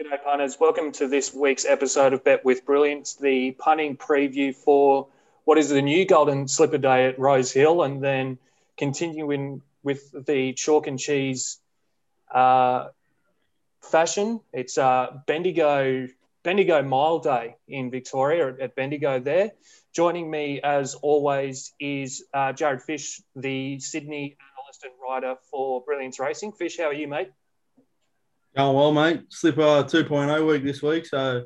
G'day, punters. Welcome to this week's episode of Bet with Brilliance, the punting preview for what is the new Golden Slipper Day at Rosehill, and then continuing with the chalk and cheese uh, fashion. It's uh, Bendigo Bendigo Mile Day in Victoria at Bendigo there. Joining me, as always, is uh, Jared Fish, the Sydney analyst and writer for Brilliance Racing. Fish, how are you, mate? Going well, mate. Slipper 2.0 week this week. So,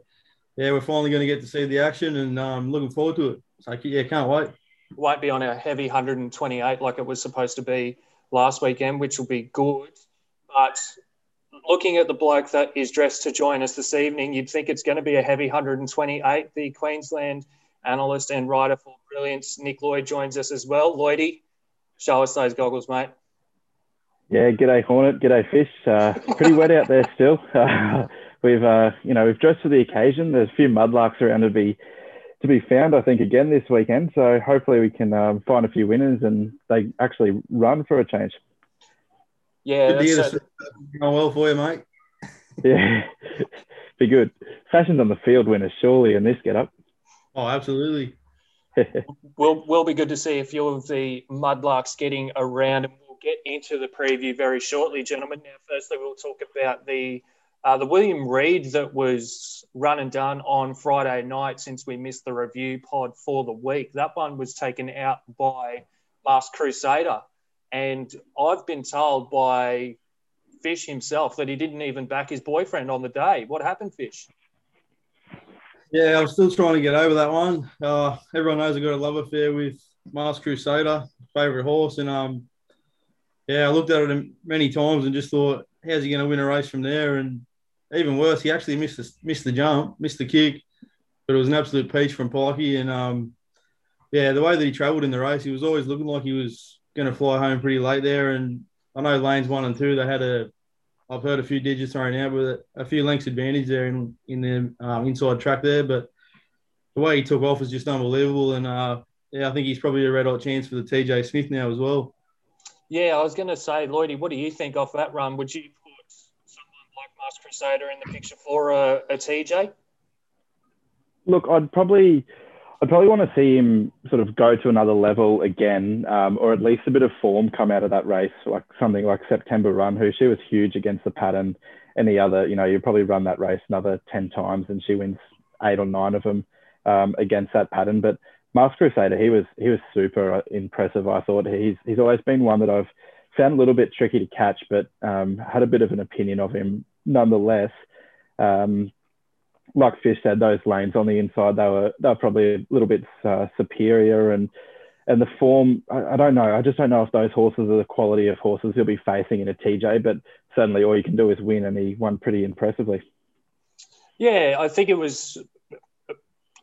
yeah, we're finally going to get to see the action and um, looking forward to it. So, yeah, can't wait. Won't be on a heavy 128 like it was supposed to be last weekend, which will be good. But looking at the bloke that is dressed to join us this evening, you'd think it's going to be a heavy 128. The Queensland analyst and writer for Brilliance, Nick Lloyd, joins us as well. Lloydie, show us those goggles, mate. Yeah, g'day Hornet, g'day Fish. Uh, pretty wet out there still. Uh, we've, uh, you know, we've dressed for the occasion. There's a few mudlarks around to be to be found, I think, again this weekend. So hopefully we can um, find a few winners and they actually run for a change. Yeah, good that's going well for you, mate. yeah, be good. Fashion's on the field winners, surely, in this get up. Oh, absolutely. will will be good to see a few of the mudlarks getting around get into the preview very shortly, gentlemen. Now, firstly, we'll talk about the uh, the William Reid that was run and done on Friday night since we missed the review pod for the week. That one was taken out by Masked Crusader. And I've been told by Fish himself that he didn't even back his boyfriend on the day. What happened, Fish? Yeah, I'm still trying to get over that one. Uh, everyone knows I've got a love affair with Masked Crusader, favourite horse. And um, yeah, I looked at it many times and just thought, how's he going to win a race from there? And even worse, he actually missed the, missed the jump, missed the kick, but it was an absolute peach from Pikey. And um, yeah, the way that he travelled in the race, he was always looking like he was going to fly home pretty late there. And I know lanes one and two, they had a, I've heard a few digits thrown out with a few lengths advantage there in in the um, inside track there, but the way he took off was just unbelievable. And uh, yeah, I think he's probably a red hot chance for the TJ Smith now as well. Yeah, I was going to say, Lloydie, what do you think off that run? Would you put someone like Masked Crusader in the picture for a, a TJ? Look, I'd probably, I'd probably want to see him sort of go to another level again, um, or at least a bit of form come out of that race, like something like September Run, who she was huge against the pattern. Any other, you know, you probably run that race another ten times, and she wins eight or nine of them um, against that pattern. But Masked Crusader, he was he was super impressive. I thought he's he's always been one that I've found a little bit tricky to catch, but um, had a bit of an opinion of him nonetheless. Um, like Fish said, those lanes on the inside they were they were probably a little bit uh, superior, and and the form I, I, don't know. I just don't know if those horses are the quality of horses he'll be facing in a TJ. But certainly, all you can do is win, and he won pretty impressively. Yeah, I think it was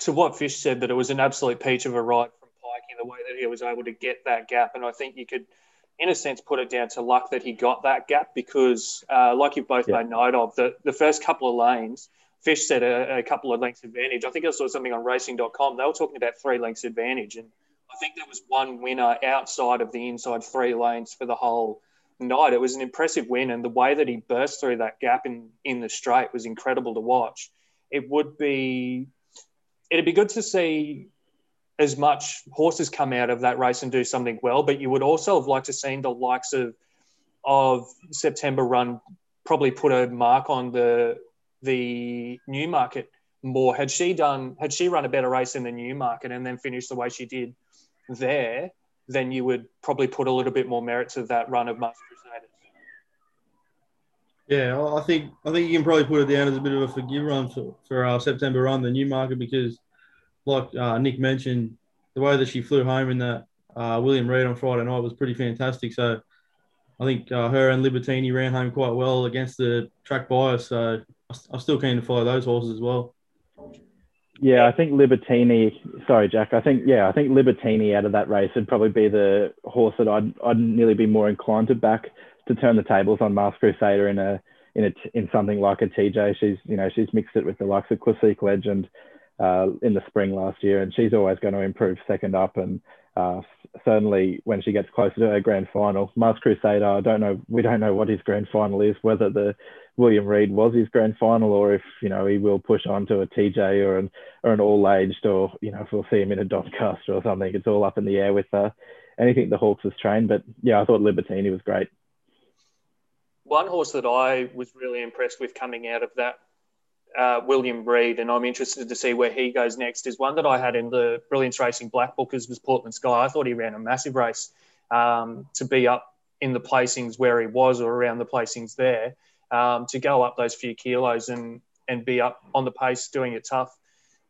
to what Fish said that it was an absolute peach of a ride from Pikey, the way that he was able to get that gap. And I think you could, in a sense, put it down to luck that he got that gap because, uh, like you've both yeah. made note of, the, the first couple of lanes, Fish said a, a, couple of lengths advantage. I think I saw something on racing.com. They were talking about three lengths advantage. And I think there was one winner outside of the inside three lanes for the whole night. It was an impressive win. And the way that he burst through that gap in, in the straight was incredible to watch. It would be it'd be good to see as much horses come out of that race and do something well, but you would also have liked to seen the likes of of September run probably put a mark on the the new market more. Had she done had she run a better race in the new market and then finished the way she did there, then you would probably put a little bit more merit to that run of Crusaders. Yeah, I think I think you can probably put it down as a bit of a forgive run for, for our September run, the new market, because like uh, Nick mentioned, the way that she flew home in that uh, William Reid on Friday night was pretty fantastic. So I think uh, her and Libertini ran home quite well against the track bias. So I'm still keen to follow those horses as well. Yeah, I think Libertini. Sorry, Jack. I think yeah, I think Libertini out of that race would probably be the horse that I'd I'd nearly be more inclined to back to turn the tables on Masked Crusader in a in a in something like a TJ. She's you know she's mixed it with the likes of Classique Legend uh, in the spring last year, and she's always going to improve second up. And uh, certainly when she gets closer to her grand final, Masked Crusader, I don't know, we don't know what his grand final is, whether the William Reid was his grand final, or if you know he will push on to a TJ or an or an all aged, or you know if we'll see him in a Doncaster or something. It's all up in the air with uh, anything the Hawkes has trained. But yeah, I thought Libertini was great. One horse that I was really impressed with coming out of that uh, William Reid, and I'm interested to see where he goes next, is one that I had in the Brilliance Racing Black Bookers was Portland Sky. I thought he ran a massive race um, to be up in the placings where he was or around the placings there, um, to go up those few kilos and, and be up on the pace, doing it tough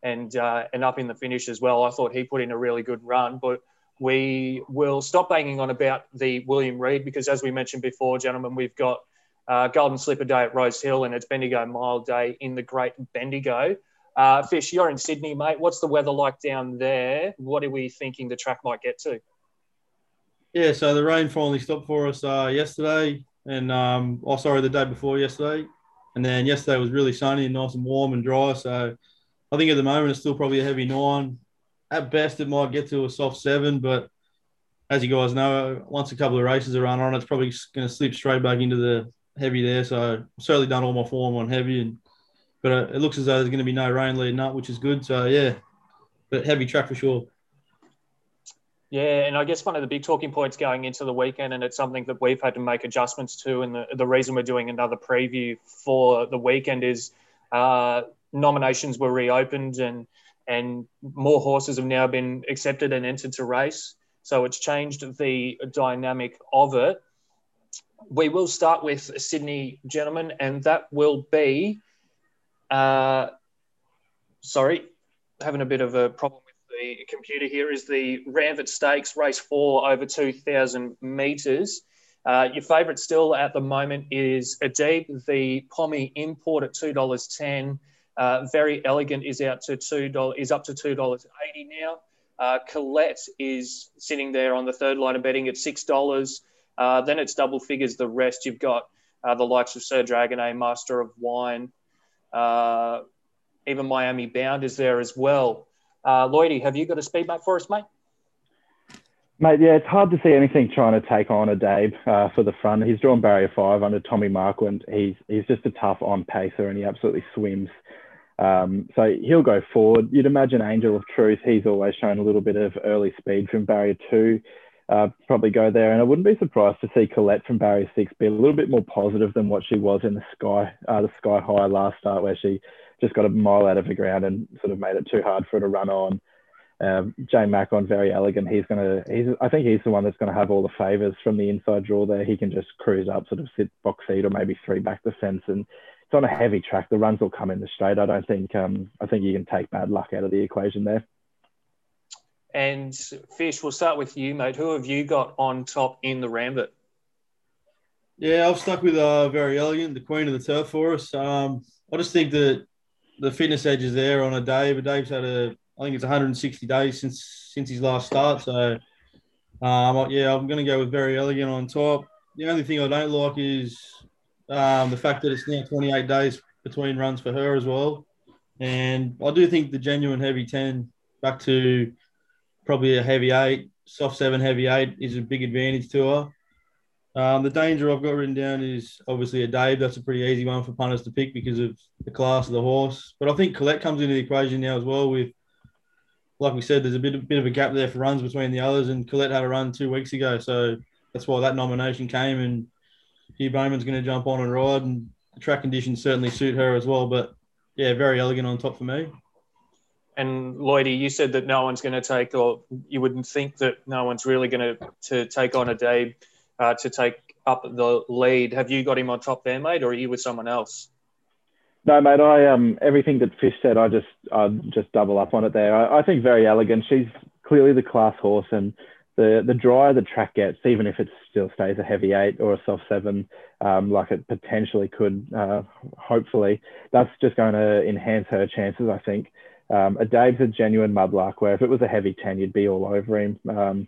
and, uh, and up in the finish as well. I thought he put in a really good run, but we will stop banging on about the William Reid because, as we mentioned before, gentlemen, we've got uh, Golden Slipper Day at Rosehill, and it's Bendigo Mile Day in the Great Bendigo. Uh, Fish, you're in Sydney, mate. What's the weather like down there? What are we thinking the track might get to? Yeah, so the rain finally stopped for us uh, yesterday, and um, oh, sorry, the day before yesterday, and then yesterday was really sunny and nice and warm and dry. So I think at the moment it's still probably a heavy nine. At best, it might get to a soft seven, but as you guys know, once a couple of races are run on, it's probably going to slip straight back into the heavy there. So certainly done all my form on heavy, and but uh, it looks as though there's going to be no rain leading up, which is good. So yeah, but heavy track for sure. Yeah, and I guess one of the big talking points going into the weekend, and it's something that we've had to make adjustments to, and the, the reason we're doing another preview for the weekend is uh, nominations were reopened, and and more horses have now been accepted and entered to race. So it's changed the dynamic of it we will start with a Sydney, gentlemen, and that will be, uh, sorry, having a bit of a problem with the computer here, is the Ranvet Stakes Race 4 over 2,000 metres. Uh, your favourite still at the moment is Addeybb, the Pommy import at $2.10. Uh, Verry Elegant is out to two dollars is up to two dollars eighty now. Uh, Colette is sitting there on the third line of betting at six dollars. Uh, then it's double figures. The rest you've got uh, the likes of Sir Dragonet, Master of Wine, uh, even Miami Bound is there as well. Uh, Lloydie, have you got a speed map for us, mate? Mate, yeah, it's hard to see anything trying to take on Addeybb uh, for the front. He's drawn barrier five under Tommy Marquand. He's he's just a tough on pacer and he absolutely swims. Um, so he'll go forward. You'd imagine Angel of Truth. He's always shown a little bit of early speed from barrier two uh, probably go there. And I wouldn't be surprised to see Colette from Barrier Six be a little bit more positive than what she was in the Sky, uh, the Sky High last start, where she just got a mile out of the ground and sort of made it too hard for her to run on. Um, Jane Macon, Verry Elegant. He's gonna. He's. I think he's the one that's to have all the favours from the inside draw there. He can just cruise up, sort of sit box seat or maybe three back the fence, and it's on a heavy track. The runs will come in the straight. I don't think. Um, I think you can take bad luck out of the equation there. And Fish, we'll start with you, mate. Who have you got on top in the Ranvet? Yeah, I've stuck with uh, Verry Elegant, the queen of the turf for us. Um, I just think that the fitness edge is there on a day, But Dave's had a, I think it's 160 days since since his last start. So, um, yeah, I'm going to go with Verry Elegant on top. The only thing I don't like is um, the fact that it's now 28 days between runs for her as well. And I do think the genuine heavy 10 back to probably a heavy eight, soft seven, heavy eight is a big advantage to her. Um, the danger I've got written down is obviously a Dave. That's a pretty easy one for punters to pick because of the class of the horse. But I think Colette comes into the equation now as well. With, like we said, there's a bit, bit of a gap there for runs between the others, and Colette had a run two weeks ago, so that's why that nomination came. And Hugh Bowman's going to jump on and ride, and the track conditions certainly suit her as well. But yeah, Verry Elegant on top for me. And Lloydie, you said that no one's going to take, or you wouldn't think that no one's really going to to take on Addeybb uh, to take up the lead. Have you got him on top there, mate, or are you with someone else? No, mate. I um everything that Fish said, I just I just double up on it there. I, I think Verry Elegant. She's clearly the class horse, and the the drier the track gets, even if it still stays a heavy eight or a soft seven, um, like it potentially could, uh, hopefully, that's just going to enhance her chances. I think. Um, Addeybb's a genuine mudlark where if it was a heavy 10, you'd be all over him. Um,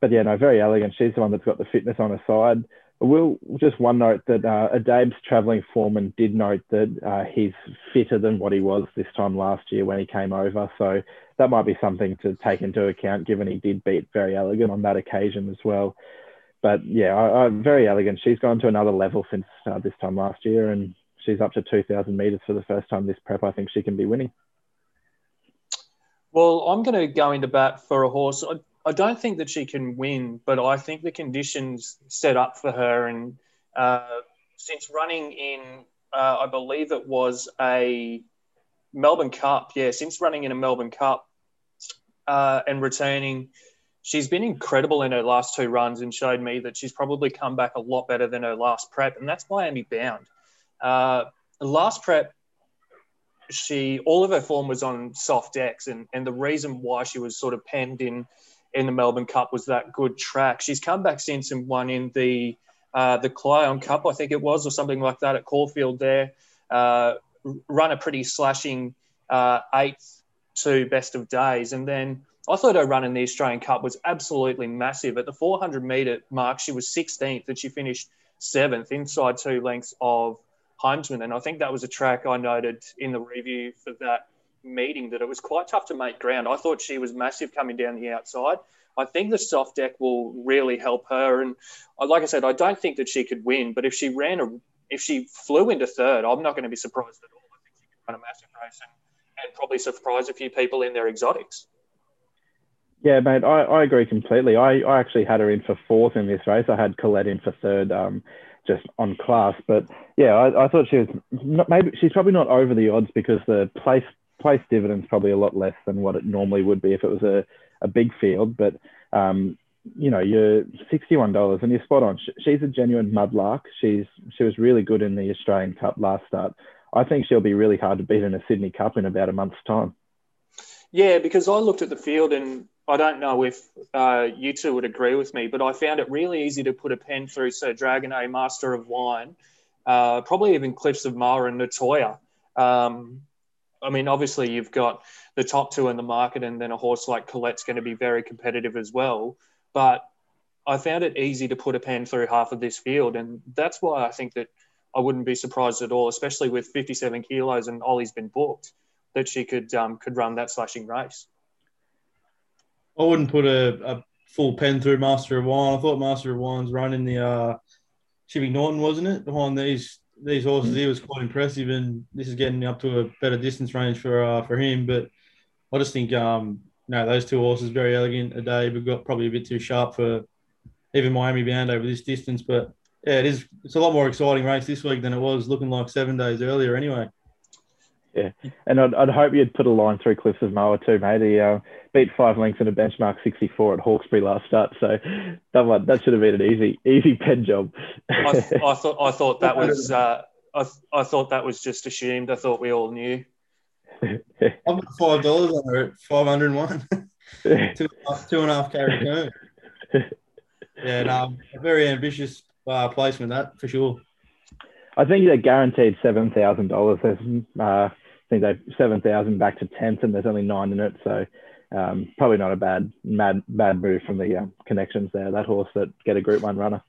but yeah, no, Verry Elegant. She's the one that's got the fitness on her side. Will just one note that uh, Addeybb's travelling foreman did note that uh, he's fitter than what he was this time last year when he came over. So that might be something to take into account, given he did beat Verry Elegant on that occasion as well. But yeah, I, I, Verry Elegant. She's gone to another level since uh, this time last year, and she's up to 2,000 meters for the first time this prep, I think she can be winning. Well, I'm going to go into bat for a horse. I, I don't think that she can win, but I think the conditions set up for her. And uh, since running in, uh, I believe it was a Melbourne Cup, yeah, since running in a Melbourne Cup uh, and returning, she's been incredible in her last two runs and showed me that she's probably come back a lot better than her last prep. And that's Miami Bound. Uh, last prep, she all of her form was on soft decks, and and the reason why she was sort of penned in in the Melbourne Cup was that good track. She's come back since and won in the uh, the Clion Cup, I think it was, or something like that at Caulfield there. Uh, run a pretty slashing uh, eighth to best of days, and then I thought her run in the Australian Cup was absolutely massive. At the 400 metre mark, she was 16th, and she finished seventh, inside two lengths of Homesman. And I think that was a track I noted in the review for that meeting that it was quite tough to make ground. I thought she was massive coming down the outside. I think the soft deck will really help her. And like I said, I don't think that she could win, but if she ran a, if she flew into third, I'm not going to be surprised at all. I think she could run a massive race and, and probably surprise a few people in their exotics. Yeah, mate, I, I agree completely. I, I actually had her in for fourth in this race. I had Colette in for third. Um, just on class. But yeah, I, I thought she was not, maybe she's probably not over the odds because the place place dividend's probably a lot less than what it normally would be if it was a, a big field. But um, you know, you're sixty-one dollars and you're spot on. She's a genuine mudlark. She's she was really good in the Australian Cup last start. I think she'll be really hard to beat in a Sydney Cup in about a month's time. Yeah, because I looked at the field and I don't know if uh, you two would agree with me, but I found it really easy to put a pen through Sir Dragonet, Master of Wine, uh, probably even Cliffs of Moher and Natoya. Um, I mean, obviously you've got the top two in the market, and then a horse like Colette's going to be very competitive as well. But I found it easy to put a pen through half of this field, and that's why I think that I wouldn't be surprised at all, especially with 57 kilos and Ollie's been booked, that she could um, could run that slashing race. I wouldn't put a, a full pen through Master of Wine. I thought Master of Wine's running the uh, Norton, wasn't it? Behind these these horses, he was quite impressive, and this is getting up to a better distance range for uh, for him. But I just think, um, no, those two horses Verry Elegant a day, but got probably a bit too sharp for even Miami Bound over this distance. But yeah, it is. It's a lot more exciting race this week than it was looking like seven days earlier. Anyway. Yeah, and I'd, I'd hope you'd put a line through Cliffs of Moher too, mate. He uh, beat five lengths in a benchmark 64 at Hawkesbury last start, so that one, that should have been an easy easy pen job. I, th- I thought I thought that was uh, I, th- I thought that was just assumed. I thought we all knew. I've got five dollars on it, five hundred one. two, two and a half k return. Yeah, no, a very ambitious uh, placement that for sure. I think they're guaranteed seven thousand dollars. There's, uh, I think they seven thousand back to tenth, and there's only nine in it. So um, probably not a bad mad bad move from the um, connections there. That horse that get a Group One runner.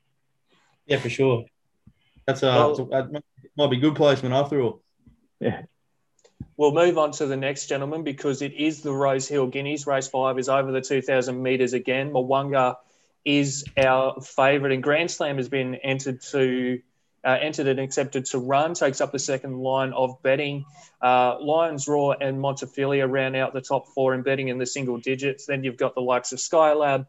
Yeah, for sure. That's uh, well, a, that might be good placement after all. Yeah. We'll move on to the next gentleman because it is the Rosehill Guineas. Race five is over the 2,000 metres again. Mo'unga is our favourite, and Grand Slam has been entered to uh, entered and accepted to run, takes up the second line of betting. Uh, Lions Roar and Montefilia round out the top four in betting in the single digits. Then you've got the likes of Skylab,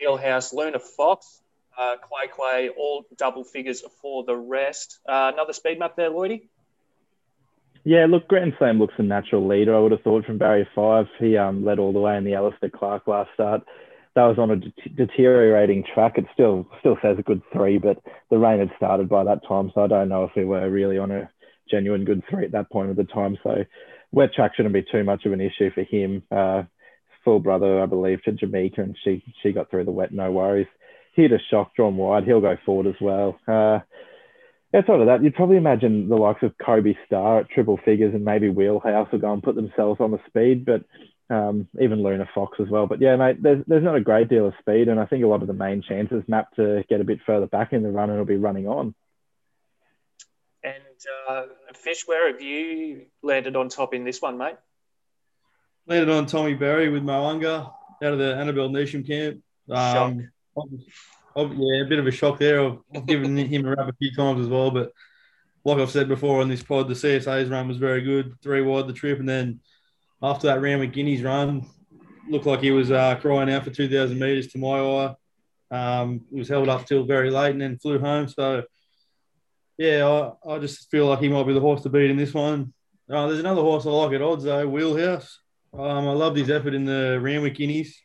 Wheelhouse, Luna Fox, uh, Quay, all double figures for the rest. Uh, another speed map there, Lloydie? Yeah, look, Grand Slam looks a natural leader, I would have thought, from barrier five. He um, led all the way in the Alister Clark last start that was on a de- deteriorating track. It still still says a good three, but the rain had started by that time, so I don't know if we were really on a genuine good three at that point of the time. So wet track shouldn't be too much of an issue for him. Uh, full brother, I believe, to Jamaica, and she she got through the wet, no worries. Hit a shock, drawn wide. He'll go forward as well. Uh, outside of that, you'd probably imagine the likes of Kobe Star at triple figures and maybe Wheelhouse will go and put themselves on the speed, but um, even Luna Fox as well. But yeah, mate, there's, there's not a great deal of speed, and I think a lot of the main chances map to get a bit further back in the run and it'll be running on. And uh, Fish, where have you landed on top in this one, mate? Landed on Tommy Berry with Mo'unga out of the Annabelle Neasham camp. Um, shock. yeah, a bit of a shock there. I've, I've given him a rap a few times as well, but like I've said before on this pod, the CSA's run was very good, three wide the trip, and then after that Randwick Guineas run, looked like he was uh, crying out for 2,000 metres to my eye. Um, he was held up till very late and then flew home. So, yeah, I, I just feel like he might be the horse to beat in this one. Uh, there's another horse I like at odds, though, Wheelhouse. Um, I loved his effort in the Randwick Guineas,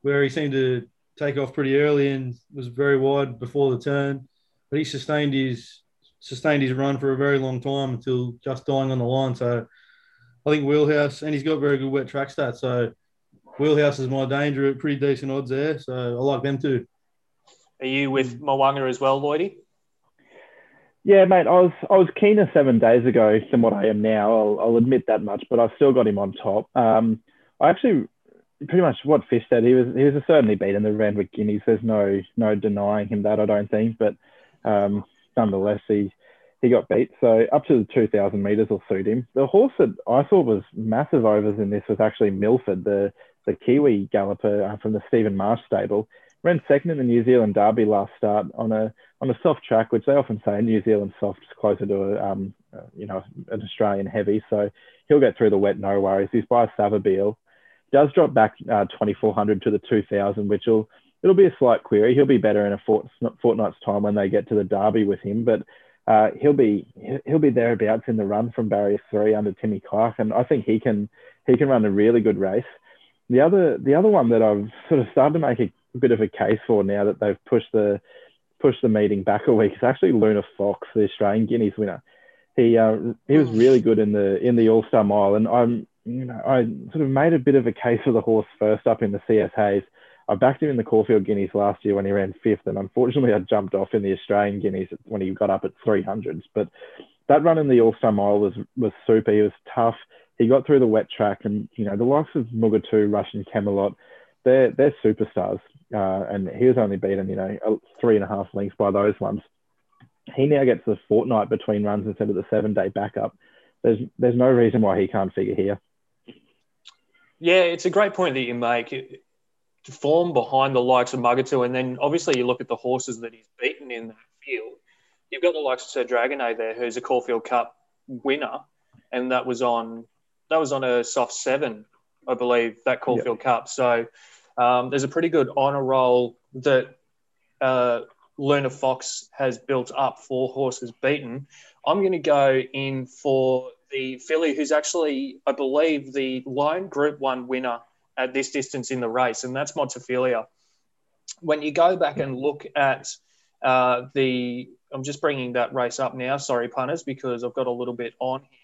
where he seemed to take off pretty early and was very wide before the turn. But he sustained his sustained his run for a very long time until just dying on the line. So I think Wheelhouse, and he's got very good wet track stats. So Wheelhouse is my danger at pretty decent odds there. So I like them too. Are you with Mo'unga as well, Lloydie? Yeah, mate. I was I was keener seven days ago than what I am now. I'll, I'll admit that much, but I've still got him on top. Um, I actually pretty much what Fish said. He was he was certainly beaten the Randwick Guineas. There's no no denying him that. I don't think, but um, nonetheless, he he got beat. So up to the 2,000 meters will suit him. The horse that I thought was massive overs in this was actually Milford, the the Kiwi galloper uh, from the Stephen Marsh stable. Ran second in the New Zealand Derby last start on a on a soft track, which they often say New Zealand soft is closer to a um, uh, you know an Australian heavy. So he'll get through the wet, no worries. He's by Savabeel. Does drop back uh, 2400 to the 2000, which will it'll be a slight query. He'll be better in a fort, fortnight's time when they get to the Derby with him, but uh, he'll be he'll be thereabouts in the run from barrier three under Timmy Clark, and I think he can he can run a really good race. The other the other one that I've sort of started to make a bit of a case for now that they've pushed the pushed the meeting back a week is actually Luna Fox, the Australian Guineas winner. He uh, he was really good in the in the All Star Mile, and I'm you know I sort of made a bit of a case for the horse first up in the CS Hayes I backed him in the Caulfield Guineas last year when he ran fifth, and unfortunately I jumped off in the Australian Guineas when he got up at 300s. But that run in the All Star Mile was was super. He was tough. He got through the wet track, and you know the likes of Mugatoo, Russian Camelot, they're they're superstars. Uh, and he was only beaten, you know, three and a half lengths by those ones. He now gets the fortnight between runs instead of the seven day backup. There's there's no reason why he can't figure here. Yeah, it's a great point that you make form behind the likes of Mugatoo, and then obviously you look at the horses that he's beaten in that field. You've got the likes of Sir Dragonet there, who's a Caulfield Cup winner, and that was on that was on a soft seven, I believe, that Caulfield yep. Cup. So um, there's a pretty good honour roll that uh, Luna Fox has built up for horses beaten. I'm going to go in for the filly, who's actually, I believe, the lone Group One winner at this distance in the race, and that's Montefilia. When you go back and look at uh, the, I'm just bringing that race up now. Sorry, punters, because I've got a little bit on here.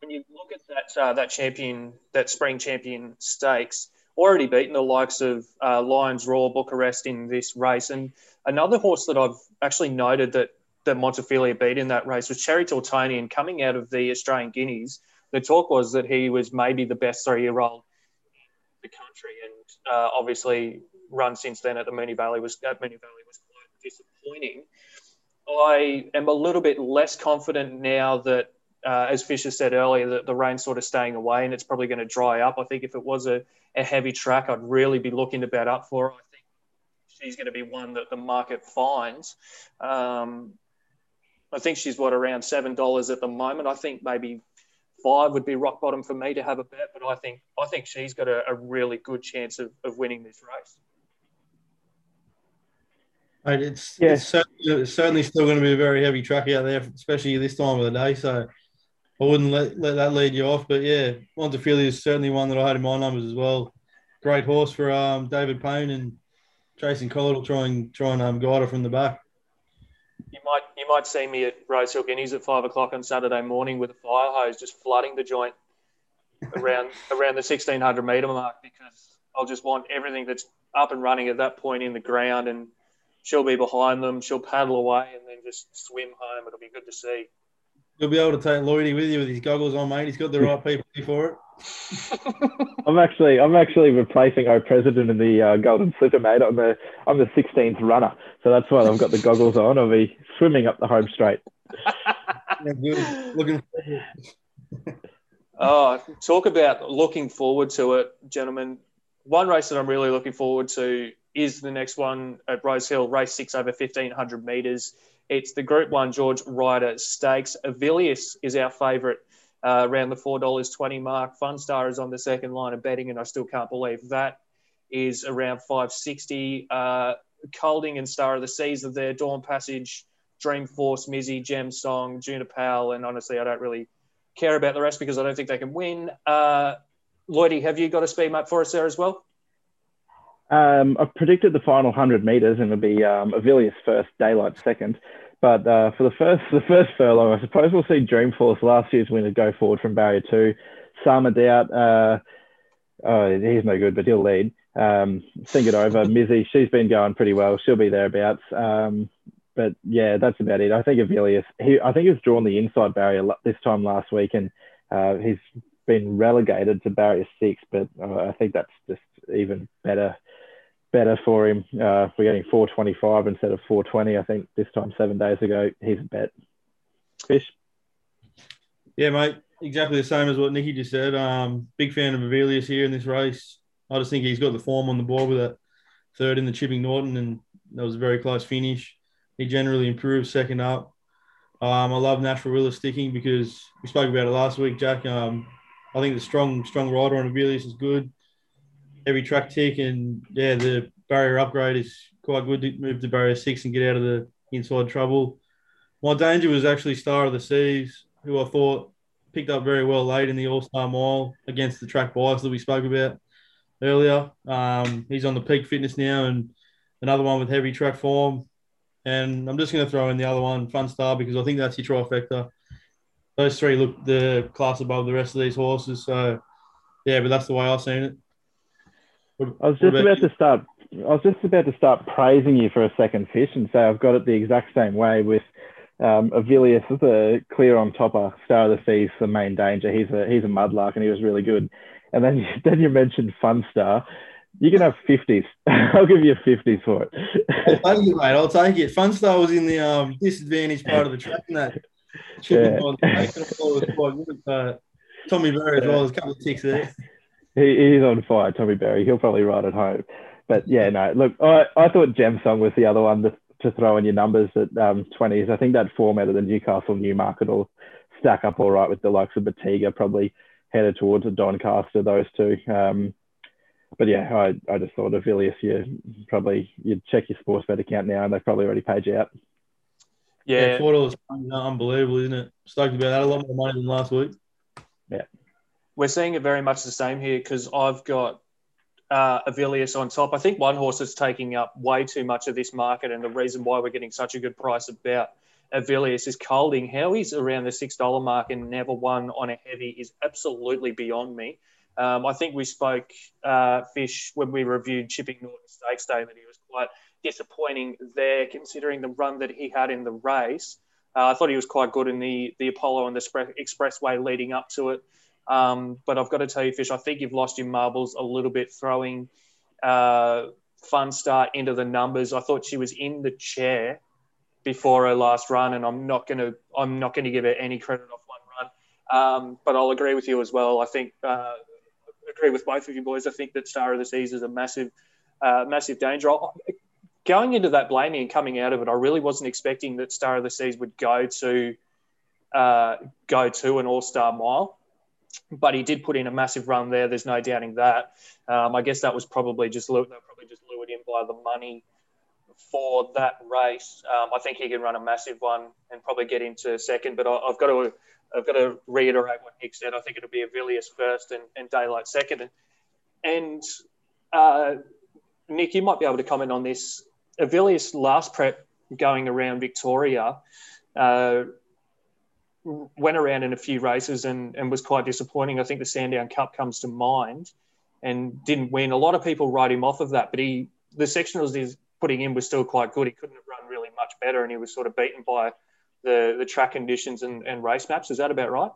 When you look at that uh, that champion, that spring champion stakes, already beaten the likes of uh, Lions Roar, Bucharest in this race, and another horse that I've actually noted that that Montefilia beat in that race was Cherry Tortonian coming out of the Australian Guineas. The talk was that he was maybe the best three-year-old the country, and uh, obviously run since then at the Moonee Valley was at Moonee Valley was quite disappointing. I am a little bit less confident now that, uh, as Fisher said earlier, that the rain's sort of staying away and it's probably going to dry up. I think if it was a, a heavy track, I'd really be looking to bet up for. Her. I think she's going to be one that the market finds. Um, I think she's what around seven dollars at the moment. I think maybe five would be rock bottom for me to have a bet, but I think I think she's got a, a really good chance of, of winning this race. Right, it's, yeah. it's, certainly, it's certainly still going to be a very heavy track out there, especially this time of the day. So I wouldn't let, let that lead you off. But yeah, Montefilia is certainly one that I had in my numbers as well. Great horse for um, David Payne and Jason Collett will try and try and um, guide her from the back you might you might see me at Rosehill Guineas at five o'clock on Saturday morning with a fire hose just flooding the joint around around the sixteen hundred meter mark because I'll just want everything that's up and running at that point in the ground and she'll be behind them. She'll paddle away and then just swim home. It'll be good to see. You'll be able to take Lloydie with you with his goggles on, mate. He's got the right people for it. I'm actually I'm actually replacing our president in the uh, Golden Slipper, mate. I'm the I'm the 16th runner, so that's why I've got the goggles on. I'll be swimming up the home straight. yeah, good. Looking forward. oh, talk about looking forward to it, gentlemen. One race that I'm really looking forward to is the next one at Rosehill, race six over 1500 meters. It's the Group One George Ryder Stakes. Avilius is our favourite uh, around the four dollars twenty mark. Funstar is on the second line of betting, and I still can't believe that is around five sixty. Uh, Kolding and Star of the Seas are there. Dawn Passage, Dreamforce, Mizzy, Gem Song, Juna Powell, and honestly, I don't really care about the rest because I don't think they can win. Uh, Lloydie, have you got a speed map for us there as well? Um, I've predicted the final 100 metres and it'll be um, Avilius first, Daylight second. But uh, for the first the first furlong, I suppose we'll see Dreamforce last year's winner go forward from barrier two. Sama Doubt, uh, oh, he's no good, but he'll lead. Um, think it over. Mizzy, she's been going pretty well. She'll be thereabouts. Um, but yeah, that's about it. I think Avilius, he, I think he was drawn the inside barrier this time last week, and uh, he's been relegated to barrier six. But uh, I think that's just even better better for him. Uh, we're getting 425 instead of 420. I think this time seven days ago, he's a bet. Fish. Yeah, mate. Exactly the same as what Nicky just said. Um, big fan of Avilius here in this race. I just think he's got the form on the board with that third in the Chipping Norton, and that was a very close finish. He generally improves second up. Um, I love Natural Willa sticking because we spoke about it last week, Jack. Um, I think the strong strong rider on Avilius is good every track tick, and yeah, the barrier upgrade is quite good to move to barrier six and get out of the inside trouble. My danger was actually Star of the Seas, who I thought picked up very well late in the All Star Mile against the track bias that we spoke about earlier. Um, he's on the peak fitness now, and another one with heavy track form. And I'm just going to throw in the other one, Fun Star, because I think that's your trifecta. Those three look the class above the rest of these horses. So, yeah, but that's the way I've seen it. I was just about you? to start. I was just about to start praising you for a second fish and say I've got it the exact same way with um, Avilius is a clear on topper. Star of the Seas, the main danger. He's a he's a mudlark and he was really good. And then you, then you mentioned Fun Star. You can have fifties. I'll give you fifties for it. I'll take it, mate. I'll take it. Fun Star was in the um, disadvantaged part of the track that. Yeah. Tommy Berry as well. There's a couple of ticks there he, he's on fire, Tommy Berry. He'll probably ride at home. But yeah, no, look, I, I thought Gem Song was the other one to, to throw in your numbers at um, 20s. I think that format of the Newcastle Newmarket will stack up all right with the likes of Betiga, probably headed towards a Doncaster, those two. Um, but yeah, I, I just thought Avilius, you probably you'd check your sports bet account now and they've probably already paid you out. Yeah, yeah four dollars unbelievable, isn't it? Stoked about that. A lot more money than last week. Yeah we're seeing it very much the same here because I've got uh, Avilius on top. I think one horse is taking up way too much of this market, and the reason why we're getting such a good price about Avilius is Kolding. How he's around the six dollar mark and never won on a heavy is absolutely beyond me. Um, I think we spoke uh, fish when we reviewed Chipping Norton Stakes Day that he was quite disappointing there, considering the run that he had in the race. Uh, I thought he was quite good in the the Apollo and the Expressway leading up to it. Um, but I've got to tell you, Fish, I think you've lost your marbles a little bit throwing uh, Funstar into the numbers. I thought she was in the chair before her last run, and I'm not going to I'm not going to give her any credit off one run. Um, but I'll agree with you as well. I think uh, agree with both of you boys. I think that Star of the Seas is a massive uh, massive danger. Going into that blaming and coming out of it, I really wasn't expecting that Star of the Seas would go to uh, go to an All Star mile but he did put in a massive run there. There's no doubting that. Um, I guess that was probably just they probably just lured in by the money for that race. Um, I think he can run a massive one and probably get into second. But I, have got to I've got to reiterate what Nick said. I think it'll be Avilius first and, and Daylight second. And, and uh, Nick, you might be able to comment on this. Avilius last prep going around Victoria. Uh, went around in a few races and, and was quite disappointing. I think the Sandown Cup comes to mind and didn't win. A lot of people write him off of that, but he the sectionals he's putting in was still quite good. He couldn't have run really much better, and he was sort of beaten by the the track conditions and, and race maps. Is that about right?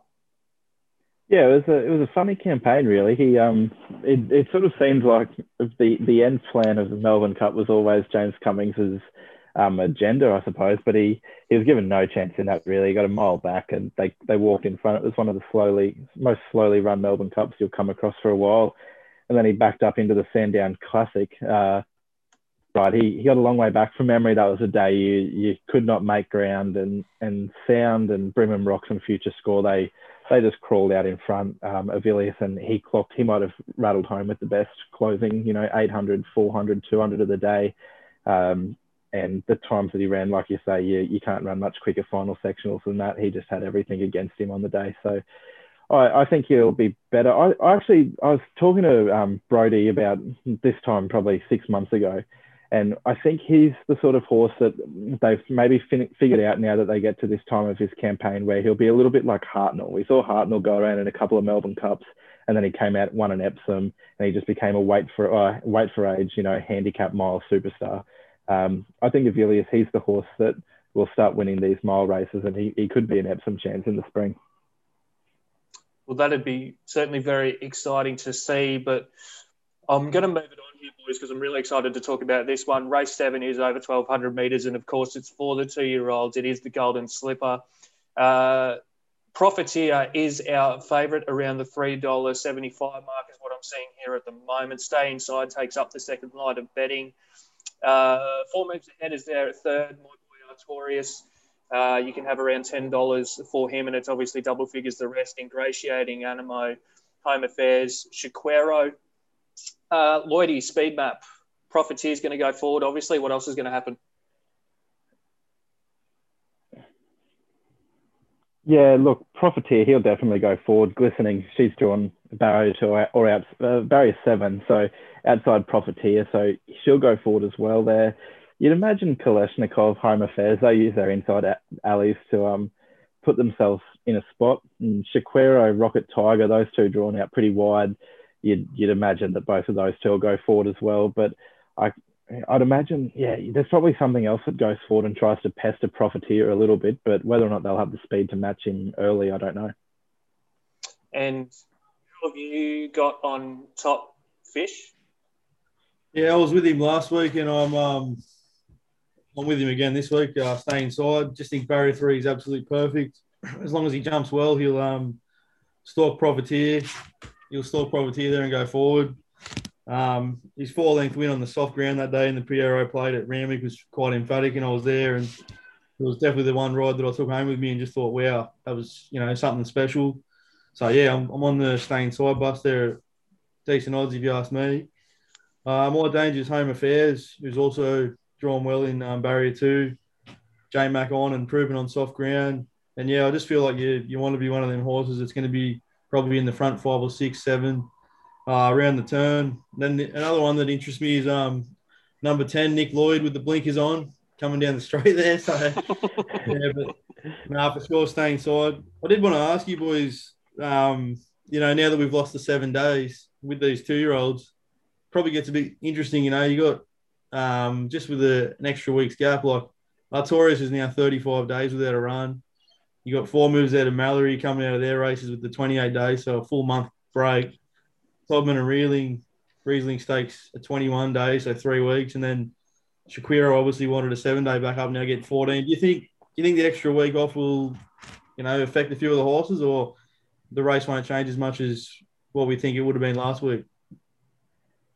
Yeah, it was a it was a funny campaign, really. He um, it, it sort of seemed like the the end plan of the Melbourne Cup was always James Cummings's um, agenda, I suppose. But he, he was given no chance in that really. He got a mile back and they, they walked in front. It was one of the slowly most slowly run Melbourne Cups you'll come across for a while. And then he backed up into the Sandown Classic. Uh, right. He, he got a long way back from memory. That was a day you, you could not make ground and, and sound and Brimham Rocks and Future Score. They they just crawled out in front. Um, Avilius and he clocked. He might have rattled home with the best closing. You know, 800, 400, 200 of the day. Um, and the times that he ran, like you say, you, you can't run much quicker final sectionals than that. He just had everything against him on the day. So I, I think he'll be better. I, I, actually I was talking to um, Brody about this time probably six months ago, and I think he's the sort of horse that they've maybe fin- figured out now that they get to this time of his campaign where he'll be a little bit like Hartnell. We saw Hartnell go around in a couple of Melbourne Cups, and then he came out won an Epsom, and he just became a weight for uh, weight for age, you know, handicap mile superstar. Um, I think Avilius, he's the horse that will start winning these mile races, and he, he could be an Epsom chance in the spring. Well, that'd be certainly very exciting to see. But I'm going to move it on here, boys, because I'm really excited to talk about this one. Race seven is over 1,200 metres, and of course, it's for the two year olds. It is the Golden Slipper. Uh, Profiteer is our favourite around the $3.75 mark, is what I'm seeing here at the moment. Stay inside takes up the second line of betting. Uh, four moves ahead is there at third. My boy Artorias. Uh, you can have around ten dollars for him, and it's obviously double figures the rest. Ingratiating, Anamoe, Home Affairs, Shaquero, uh, Lloydie, Speed Map, Profiteer is going to go forward. Obviously, what else is going to happen? Yeah, look, Profiteer, he'll definitely go forward. Glistening, she's drawn barrier to or out uh, barrier seven, so outside Profiteer, so she'll go forward as well there. You'd imagine Kalashnikov, Home Affairs, they use their inside alleys to um, put themselves in a spot. And Shaquero, Rocket Tiger, those two drawn out pretty wide. You'd, you'd imagine that both of those two will go forward as well. But I, I'd imagine, yeah, there's probably something else that goes forward and tries to pester Profiteer a little bit, but whether or not they'll have the speed to match him early, I don't know. And who have you got on top fish? Yeah, I was with him last week, and I'm um, I'm with him again this week. Uh, stay inside. Just think barrier three is absolutely perfect. As long as he jumps well, he'll um, stalk Profiteer. He'll stalk Profiteer there and go forward. Um, his four length win on the soft ground that day in the Pierro Plate at Randwick was quite emphatic, and I was there, and it was definitely the one ride that I took home with me and just thought, wow, that was you know something special. So yeah, I'm, I'm on the stay inside bus there, decent odds if you ask me. Uh, more dangerous home affairs, who's also drawn well in um, barrier two. J Mac on and proven on soft ground. And yeah, I just feel like you you want to be one of them horses that's going to be probably in the front five or six, seven uh, around the turn. Then the, another one that interests me is um, number 10, Nick Lloyd with the blinkers on coming down the straight there. So, yeah, but no, for sure, staying side. I did want to ask you boys, um, you know, now that we've lost the seven days with these two year olds, probably gets a bit interesting. You know, you got um, just with a, an extra week's gap, like Artorias is now 35 days without a run. You got four moves out of Mallory coming out of their races with the 28 days, so a full month break. Todman and Reeling, Riesling Stakes a 21 days, so three weeks, and then Shaquero obviously wanted a seven day back up, now get 14. Do you think do you think the extra week off will, you know, affect a few of the horses, or the race won't change as much as what we think it would have been last week?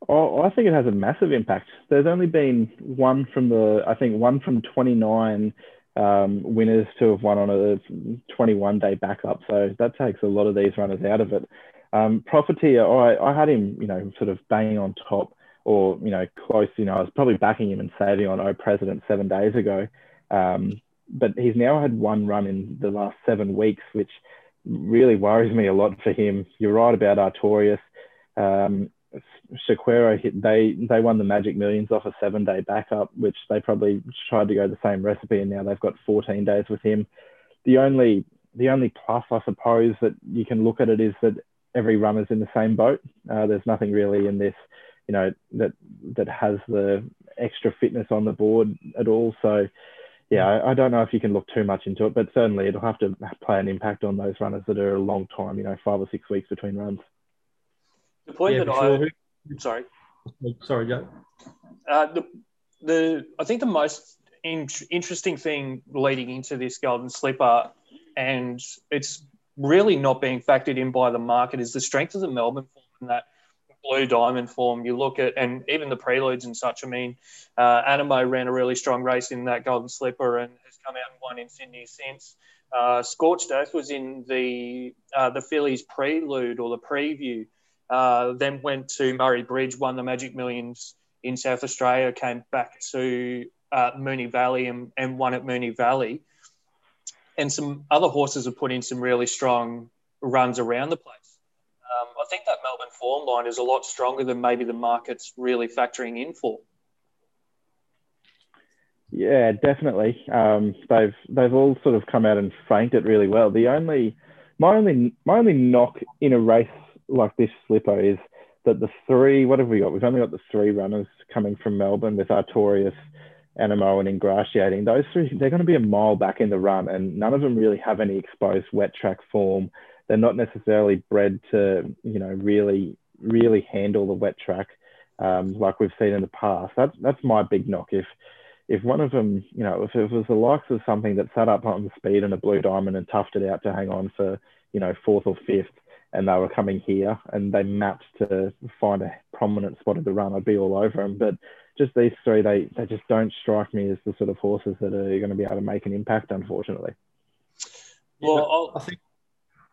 Oh, I think it has a massive impact. There's only been one from the, I think one from 29 um, winners to have won on a 21 day backup. So that takes a lot of these runners out of it. Um, Profiteer, I, I had him, you know, sort of banging on top or, you know, close, you know, I was probably backing him and saving on O President seven days ago. Um, but he's now had one run in the last seven weeks, which really worries me a lot for him. You're right about Artorias. Um, Shaquero, they they won the Magic Millions off a seven day backup, which they probably tried to go the same recipe, and now they've got 14 days with him. The only the only plus, I suppose, that you can look at it is that every runner's in the same boat. Uh, there's nothing really in this, you know, that that has the extra fitness on the board at all. So, yeah, I, I, don't know if you can look too much into it, but certainly it'll have to play an impact on those runners that are a long time, you know, five or six weeks between runs. The point yeah, that I, sure. sorry, sorry, Joe. Uh, the the I think the most in, interesting thing leading into this Golden Slipper, and it's really not being factored in by the market, is the strength of the Melbourne form. And that Blue Diamond form, you look at, and even the preludes and such. I mean, uh, Anamoe ran a really strong race in that Golden Slipper and has come out and won in Sydney since. Uh, Scorched Earth was in the uh, the Fillies prelude or the preview. Uh, then went to Murray Bridge, won the Magic Millions in South Australia, came back to uh, Moonee Valley and, and won at Moonee Valley. And some other horses have put in some really strong runs around the place. Um, I think that Melbourne form line is a lot stronger than maybe the market's really factoring in for. Yeah, definitely. Um, they've they've all sort of come out and franked it really well. The only my only my only knock in a race like this slipper is that the three what have we got? We've only got the three runners coming from Melbourne with Artorias, Anamoe, and Ingratiating. Those three they're going to be a mile back in the run, and none of them really have any exposed wet track form. They're not necessarily bred to you know really really handle the wet track um, like we've seen in the past. That's that's my big knock. If if one of them, you know, if it was the likes of something that sat up on the speed and a blue diamond and toughed it out to hang on for, you know, fourth or fifth, and they were coming here and they mapped to find a prominent spot of the run, I'd be all over them. But just these three, they, they just don't strike me as the sort of horses that are going to be able to make an impact, unfortunately. Well, I think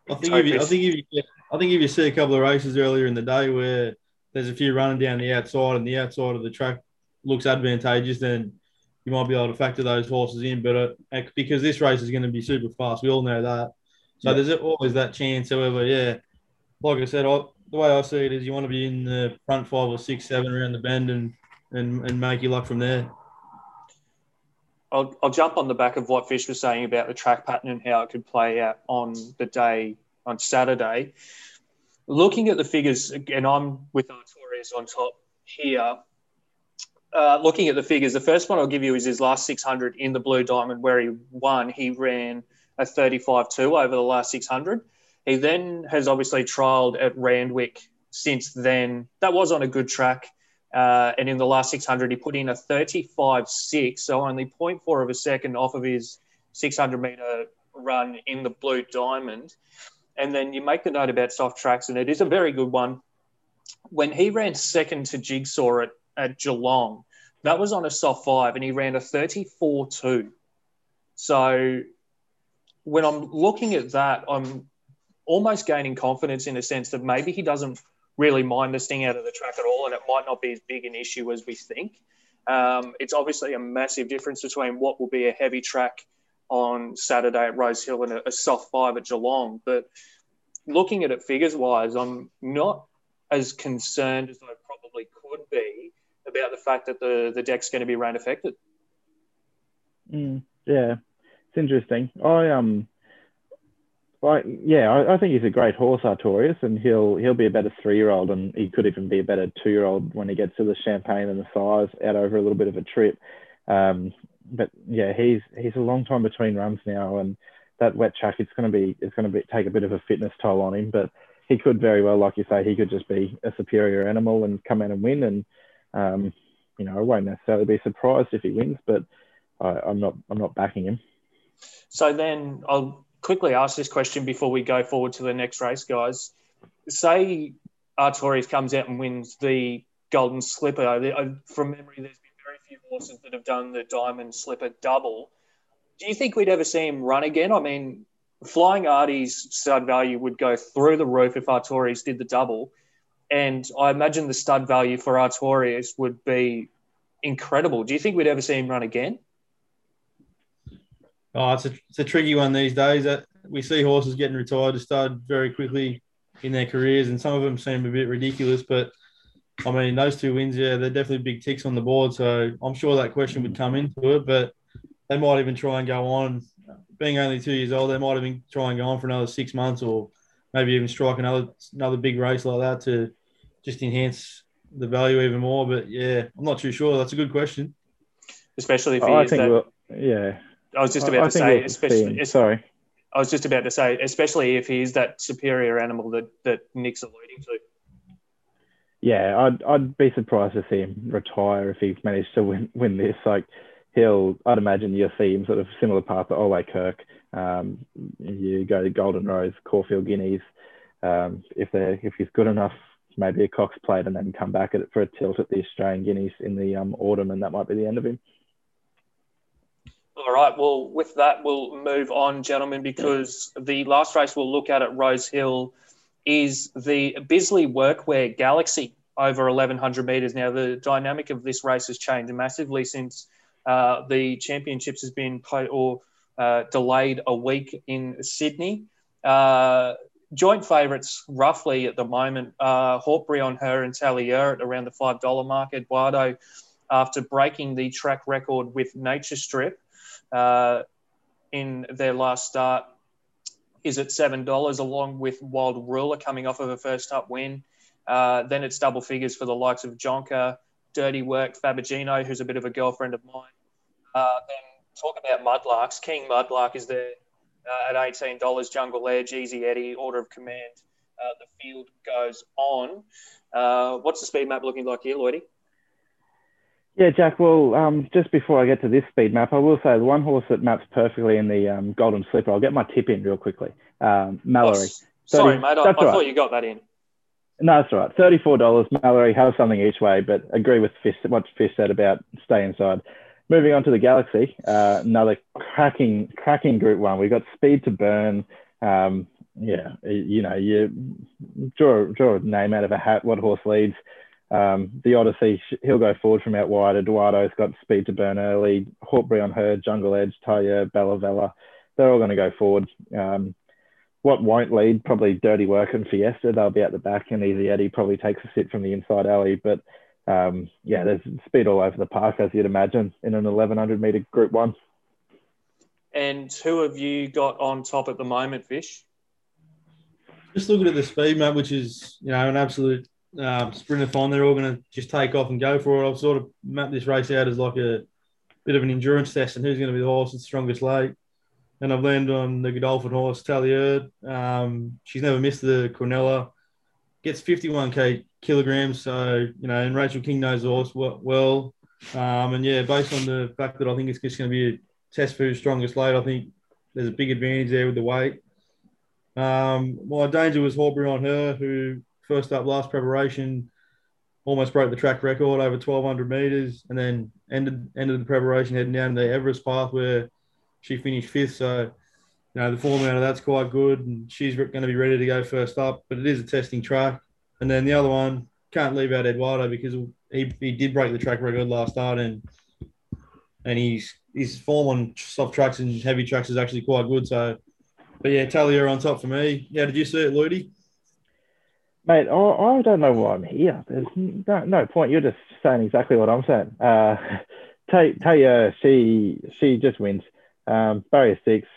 I think if you, I think if you, I think if you see a couple of races earlier in the day where there's a few running down the outside and the outside of the track looks advantageous, then you might be able to factor those horses in. But uh, because this race is going to be super fast, we all know that. So yeah. there's always that chance. However, yeah, like I said, I, the way I see it is you want to be in the front five or six, seven around the bend and and, and make your luck from there. I'll, I'll jump on the back of what Fish was saying about the track pattern and how it could play out on the day on Saturday. Looking at the figures, and I'm with Artorias on top here. Uh, looking at the figures, the first one I'll give you is his last 600 in the Blue Diamond, where he won. He ran a 35-2 over the last 600. He then has obviously trialled at Randwick since then. That was on a good track. Uh, and in the last 600, he put in a 35-6, so only 0.4 of a second off of his 600 meter run in the Blue Diamond. And then you make the note about soft tracks, and it is a very good one. When he ran second to Jigsaw at at Geelong. That was on a soft five, and he ran a 34 2. So when I'm looking at that, I'm almost gaining confidence in a sense that maybe he doesn't really mind the sting out of the track at all, and it might not be as big an issue as we think. Um, it's obviously a massive difference between what will be a heavy track on Saturday at Rosehill and a, a soft five at Geelong. But looking at it figures wise, I'm not as concerned as I probably could be about the fact that the, the deck's going to be rain affected. Mm, yeah, it's interesting. I um, I yeah, I, I, think he's a great horse, Artorias, and he'll he'll be a better three year old, and he could even be a better two year old when he gets to the champagne and the size out over a little bit of a trip. Um, but yeah, he's he's a long time between runs now, and that wet track it's going to be it's going to be take a bit of a fitness toll on him, but he could very well, like you say, he could just be a superior animal and come out and win and um, you know, I won't necessarily be surprised if he wins, but I, I'm not. I'm not backing him. So then I'll quickly ask this question before we go forward to the next race, guys. Say Artorias comes out and wins the Golden Slipper. Uh, uh, from memory, there's been very few horses that have done the Diamond Slipper double. Do you think we'd ever see him run again? I mean, Flying Artie's stud value would go through the roof if Artorias did the double. And I imagine the stud value for Artorias would be incredible. Do you think we'd ever see him run again? Oh, it's a, it's a tricky one these days. That we see horses getting retired to stud very quickly in their careers, and some of them seem a bit ridiculous. But I mean, those two wins, yeah, they're definitely big ticks on the board. So I'm sure that question would come into it, but they might even try and go on. Being only two years old, they might even try and go on for another six months, or maybe even strike another another big race like that to just enhance the value even more. But yeah, I'm not too sure. That's a good question. Especially if he oh, is that, we'll, yeah. I was just about I to say, we'll especially. Sorry. I was just about to say, especially if he's that superior animal that, that Nick's alluding to. Yeah, I'd, I'd be surprised to see him retire if he managed to win, win this. Like, he'll, I'd imagine you'll see him sort of similar path to Ole Kirk. Um, you go to Golden Rose, Caulfield Guineas. Um, if they if he's good enough maybe a Cox plate and then come back at it for a tilt at the Australian Guineas in the um, autumn, and that might be the end of him. All right. Well, with that, we'll move on, gentlemen, because the last race we'll look at at Rosehill is the Bisley Workwear Galaxy over 1100 metres. Now, the dynamic of this race has changed massively since uh, the championships has been or uh, delayed a week in Sydney. Uh, joint favourites roughly at the moment are Hawkbury on her and Talier at around the $5 mark. Eduardo, after breaking the track record with Nature Strip, uh, in their last start is at seven dollars, along with Wild Ruler coming off of a first up win. Uh, then it's double figures for the likes of Jonker, Dirty Work, Fabigino, who's a bit of a girlfriend of mine. Uh, then talk about Mudlarks. King Mudlark is there uh, at eighteen dollars. Jungle Edge, Easy Eddie, Order of Command. Uh, the field goes on. Uh, what's the speed map looking like here, Lloydie? Yeah, Jack. Well, um, just before I get to this speed map, I will say the one horse that maps perfectly in the um, Golden Slipper. I'll get my tip in real quickly. Um, Mallory. Oh, sorry, 30, mate. I, I right. thought you got that in. No, that's all right. Thirty-four dollars. Mallory Have something each way, but agree with Fish, what Fish said about stay inside. Moving on to the Galaxy, uh, another cracking, cracking Group One. We've got Speed to Burn. Um, yeah, you know, you draw draw a name out of a hat. What horse leads? Um, the Odyssey, he'll go forward from out wide. Eduardo's got speed to burn early. Hawkbury on her, Jungle Edge, Talier, Bella Vella. They're all going to go forward. Um, what won't lead, probably Dirty Work and Fiesta. They'll be at the back, and Easy Eddie probably takes a sit from the inside alley. But um, yeah, there's speed all over the park, as you'd imagine, in an 1100 metre Group 1. And who have you got on top at the moment, Fish? Just looking at the speed map, which is you know an absolute um, sprintathon, they're all going to just take off and go for it. I've sort of mapped this race out as like a bit of an endurance test and who's going to be the horse that's strongest late. And I've landed on the Godolphin horse, Talier. Um, she's never missed the quinella. Gets 51k kilograms. So, you know, and Rachel King knows the horse well. Um, and yeah, based on the fact that I think it's just going to be a test for who's strongest late, I think there's a big advantage there with the weight. Um, my danger was Hawkbury on her, who first up last preparation, almost broke the track record over 1200 meters, and then ended ended the preparation heading down the Everest path where she finished fifth. So, you know, the form out of that's quite good, and she's going to be ready to go first up. But it is a testing track. And then the other one can't leave out Eduardo because he, he did break the track record last start, and and he's his form on soft tracks and heavy tracks is actually quite good. So, but yeah, Talier on top for me. How did you see it, Ludi? Mate, I, I don't know why I'm here. There's no, no point. You're just saying exactly what I'm saying. Uh, Talier, she she just wins. Um, barrier six,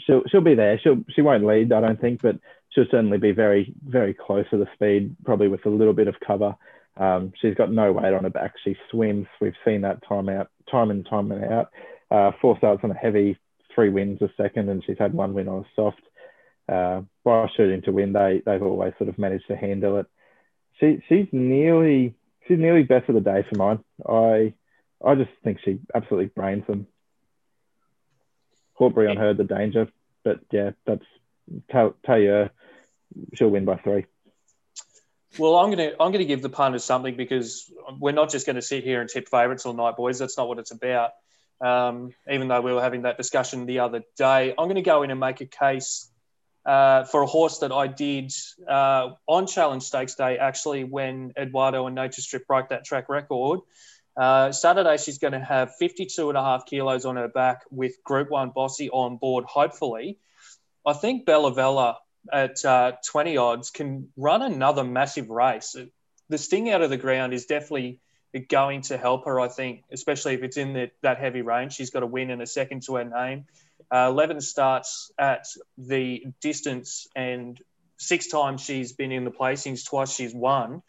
she'll she'll be there. She'll she won't lead, I don't think, but she'll certainly be very very close to the speed, probably with a little bit of cover. Um, she's got no weight on her back. She swims. We've seen that time out, time and time and out. Uh, four starts on a heavy, three wins a second, and she's had one win on a soft uh, while shooting to win, they they've always sort of managed to handle it. She she's nearly she's nearly best of the day for mine. I I just think she absolutely brains them. Hawkbury on her the danger, but yeah, that's Talier. She'll win by three. Well, I'm gonna I'm gonna give the punters something because we're not just to sit here and tip favourites all night, boys. That's not what it's about. Um, even though we were having that discussion the other day, I'm to go in and make a case uh, for a horse that I did uh, on Challenge Stakes Day, actually, when Eduardo and Nature Strip broke that track record. Uh, Saturday, she's going to have 52 and a half kilos on her back with Group 1 Bossy on board, hopefully. I think Bella Vella at uh, 20 odds can run another massive race. The sting out of the ground is definitely going to help her, I think, especially if it's in the, that heavy range. She's got a win and a second to her name. Uh, Levin starts at the distance, and six times she's been in the placings, twice she's won.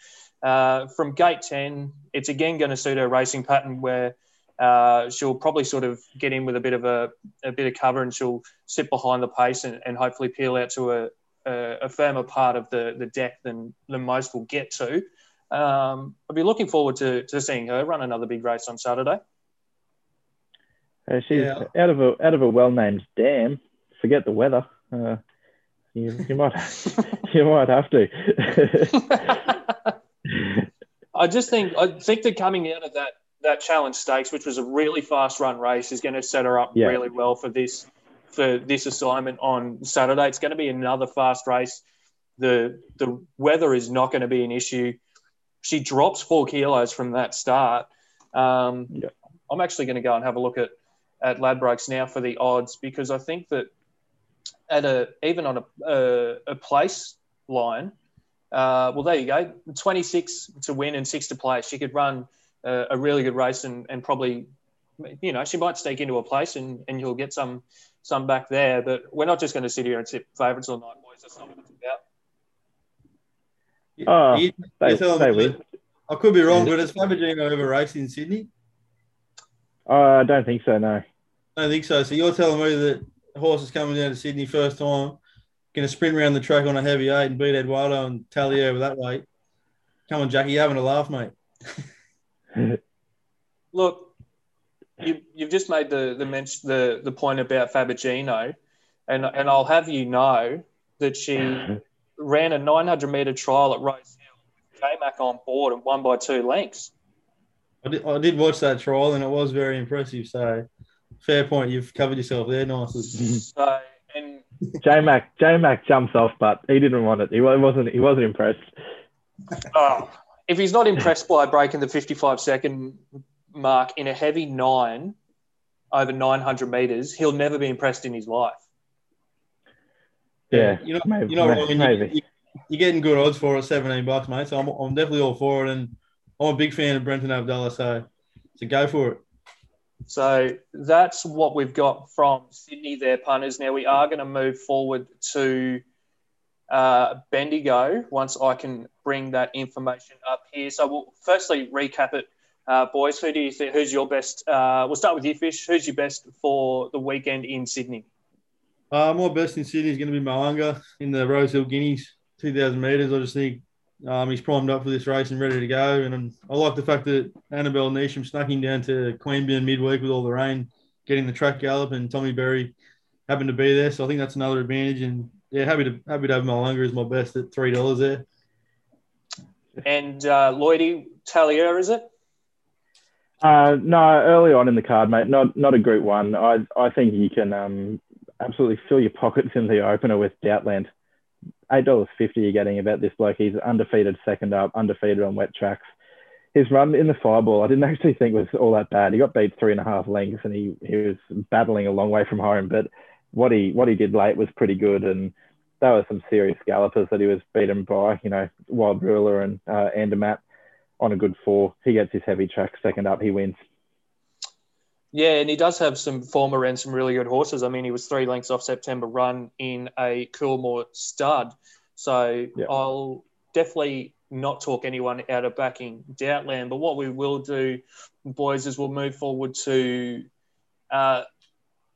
Uh, from gate 10, it's again going to suit her racing pattern where uh, she'll probably sort of get in with a bit of a, a bit of cover and she'll sit behind the pace and, and hopefully peel out to a, a, a, firmer part of the, the deck than, than most will get to. Um, I'll be looking forward to, to seeing her run another big race on Saturday. Uh, she's yeah. out of a out of a well named dam. Forget the weather. Uh, you, you might you might have to. I just think I think that coming out of that that challenge stakes, which was a really fast run race, is going to set her up Yeah. really well for this for this assignment on Saturday. It's going to be another fast race. The the weather is not going to be an issue. She drops four kilos from that start. Um, Yeah. I'm actually going to go and have a look at at Ladbrokes now for the odds because I think that at a even on a a, a place line, uh, well there you go, 26 to win and six to play. She could run a, a really good race and, and probably, you know, she might sneak into a place and, and you'll get some some back there. But we're not just going to sit here and tip favourites all night, boys. That's not what it's about. Oh, You- They, you're they win. I could be wrong, but is Fabagino over raced in Sydney? Oh, I don't think so. No. I don't think so. So you're telling me that horse is coming down to Sydney first time, going to sprint around the track on a heavy eight and beat Eduardo and Talier over that weight. Come on, Jackie, you're having a laugh, mate. Look, you, you've just made the the, mention, the the point about Fabagino, and and I'll have you know that she ran a 900 meter trial at Rosehill with J Mac on board and won by two lengths. I did, I did watch that trial and it was very impressive. So fair point. You've covered yourself there nicely. So and J Mac J Mac jumps off, but he didn't want it. He wasn't. He wasn't impressed. oh, if he's not impressed by breaking the 55 second mark in a heavy nine over 900 meters, he'll never be impressed in his life. Yeah, You know, maybe- you know what I mean? You- maybe. You, you're getting good odds for it, 17 bucks, mate. So I'm, I'm definitely all for it. And I'm a big fan of Brenton Avdulla. So, so go for it. So that's what we've got from Sydney there, punters. Now we are going to move forward to uh, Bendigo once I can bring that information up here. So we'll firstly recap it, uh, boys. Who do you think? Who's your best? Uh, we'll start with you, Fish. Who's your best for the weekend in Sydney? Uh, my best in Sydney is going to be Mo'unga in the Rosehill Guineas, 2,000 metres. I just think um, he's primed up for this race and ready to go. And um, I like the fact that Annabelle Neesham snuck him down to Queanbeyan midweek with all the rain, getting the track gallop, and Tommy Berry happened to be there. So I think that's another advantage. And yeah, happy to happy to have Mo'unga as my best at three dollars there. And uh, Lloydie Talier, is it? Uh, no, early on in the card, mate. Not not a Group One. I I think you can um, absolutely fill your pockets in the opener with Doubtland. Eight dollars fifty. You're getting about this bloke. He's undefeated second up, undefeated on wet tracks. His run in the fireball, I didn't actually think was all that bad. He got beat three and a half lengths, and he he was battling a long way from home. But what he what he did late was pretty good, and that was some serious gallopers that he was beaten by. You know, Wild Ruler and uh, Andermatt on a good four. He gets his heavy track second up. He wins. Yeah, and he does have some former and some really good horses. I mean, he was three lengths off September run in a Coolmore stud. So Yeah. I'll definitely not talk anyone out of backing Doubtland. But what we will do, boys, is we'll move forward to uh,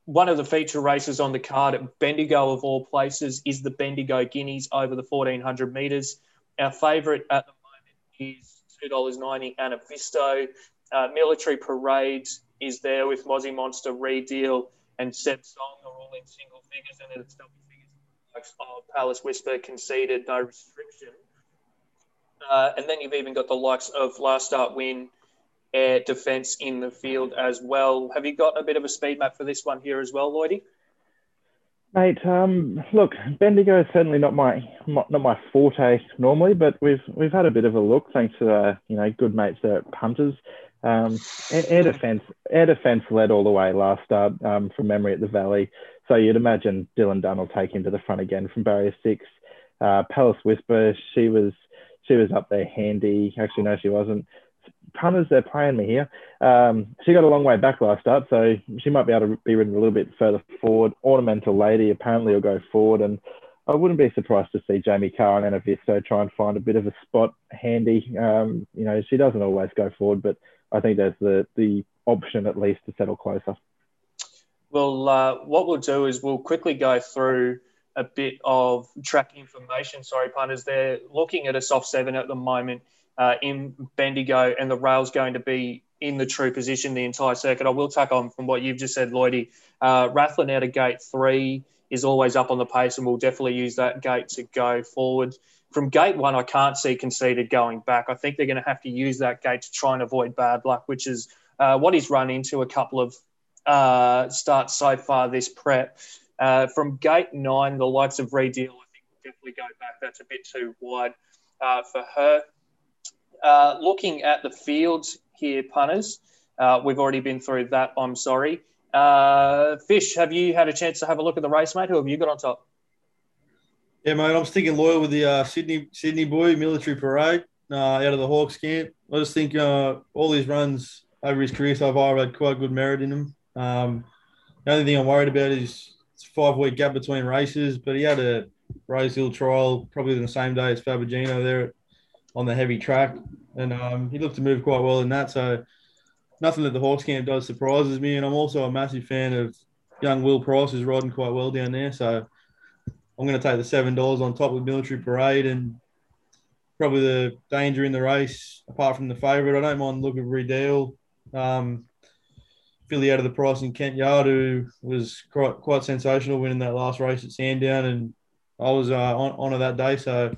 one of the feature races on the card at Bendigo, of all places, is the Bendigo Guineas over the 1400 metres. Our favourite at the moment is $2.90 Anna Visto. Uh, Military Parade is there with Mozzie Monster, Redeal, and Seb Song are all in single figures, and it's double figures. Like, oh, Palace Whisper conceded, no restriction. Uh, and then you've even got the likes of Last Start Win, Air Defence in the field as well. Have you got a bit of a speed map for this one here as well, Lloydie? Mate, um, look, Bendigo is certainly not my, my not my forte normally, but we've we've had a bit of a look thanks to uh, you know good mates there at Punters. Um, air, defence, air defence led all the way last start um, from memory at the Valley. So you'd imagine Dylan Dunn will take him to the front again from barrier six. Uh, Palace Whisper, she was she was up there handy. Actually, no, she wasn't. Punters, they're playing me here. Um, she got a long way back last start, so she might be able to be ridden a little bit further forward. Ornamental Lady apparently will go forward, and I wouldn't be surprised to see Jamie Kah and Anavisto try and find a bit of a spot handy. Um, you know, she doesn't always go forward, but I think there's the the option at least to settle closer. Well, uh, what we'll do is we'll quickly go through a bit of track information. Sorry, punters. They're looking at a soft seven at the moment uh, in Bendigo, and the rail's going to be in the true position the entire circuit. I will tack on from what you've just said, Lloydie. Uh, Rathlin out of gate three is always up on the pace, and we'll definitely use that gate to go forward. From gate one, I can't see conceded going back. I think they're going to have to use that gate to try and avoid bad luck, which is uh, what he's run into a couple of uh, starts so far this prep. Uh, from gate nine, the likes of Redeal, I think will definitely go back. That's a bit too wide uh, for her. Uh, looking at the fields here, punters, uh, we've already been through that. I'm sorry. Fish, have you had a chance to have a look at the race, mate? Who have you got on top? Yeah, mate, I'm sticking loyal with the uh, Sydney Sydney boy military parade uh, out of the Hawks camp. I just think uh, all his runs over his career so far had quite good merit in them. Um, the only thing I'm worried about is five week gap between races, but he had a Rosehill trial probably the same day as Fabergino there on the heavy track, and um, he looked to move quite well in that. So nothing that the Hawks camp does surprises me, and I'm also a massive fan of young Will Price, who's riding quite well down there. So I'm going to take the seven dollars on top of Military Parade and probably the danger in the race. Apart from the favourite, I don't mind looking at Redeal. Um, Philly out of the price in Kent Yard, who was quite, quite sensational winning that last race at Sandown, and I was uh, on on that day, so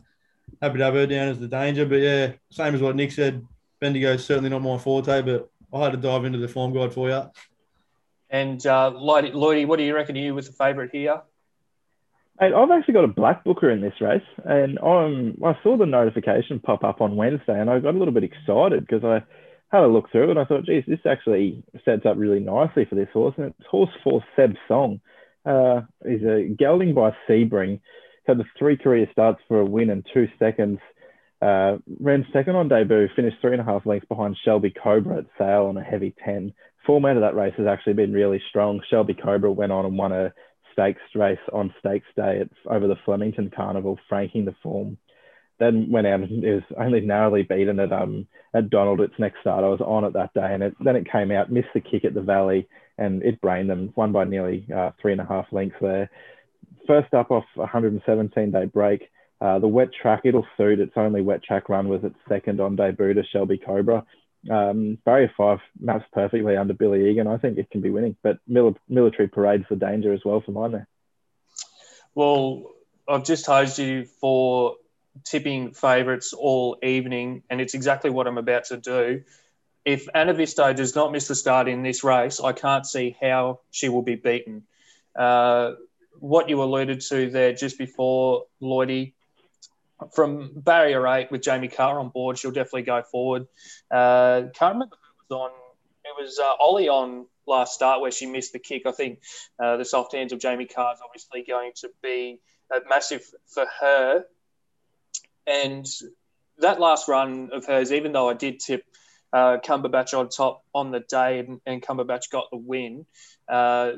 happy to have her down as the danger. But yeah, same as what Nick said, Bendigo is certainly not my forte, but I had to dive into the form guide for you. And uh, Lloydie, what do you reckon you with the favourite here? Mate, I've actually got a black booker in this race, and I'm, I saw the notification pop up on Wednesday, and I got a little bit excited because I had a look through it, and I thought, geez, this actually sets up really nicely for this horse. And it's horse four Seb Song. Uh, he's a gelding by Sebring. Had the three career starts for a win and two seconds. Uh, ran second on debut, finished three and a half lengths behind Shelby Cobra at Sale on a heavy 10. Format of that race has actually been really strong. Shelby Cobra went on and won a stakes race on stakes day it's over the Flemington Carnival, franking the form. Then went out and is only narrowly beaten at um at Donald its next start. I was on it that day, and it, then it came out, missed the kick at the Valley, and it brained them. Won by nearly uh, three and a half lengths there. First up off 117 day break. Uh, the wet track, it'll suit. Its only wet track run was its second on debut to Shelby Cobra. Um, barrier five maps perfectly under Billy Egan. I think it can be winning, but mil- military parade's the danger as well for mine there. Well, I've just hosed you for tipping favourites all evening, and it's exactly what I'm about to do. If Anavisto does not miss the start in this race, I can't see how she will be beaten. Uh, what you alluded to there just before, Lloydie, from barrier eight with Jamie Kah on board, she'll definitely go forward. Uh, can't remember who was on. It was uh, Ollie on last start where she missed the kick. I think uh, the soft hands of Jamie Kah is obviously going to be uh, massive for her. And that last run of hers, even though I did tip uh, Cumberbatch on top on the day and, and Cumberbatch got the win, uh,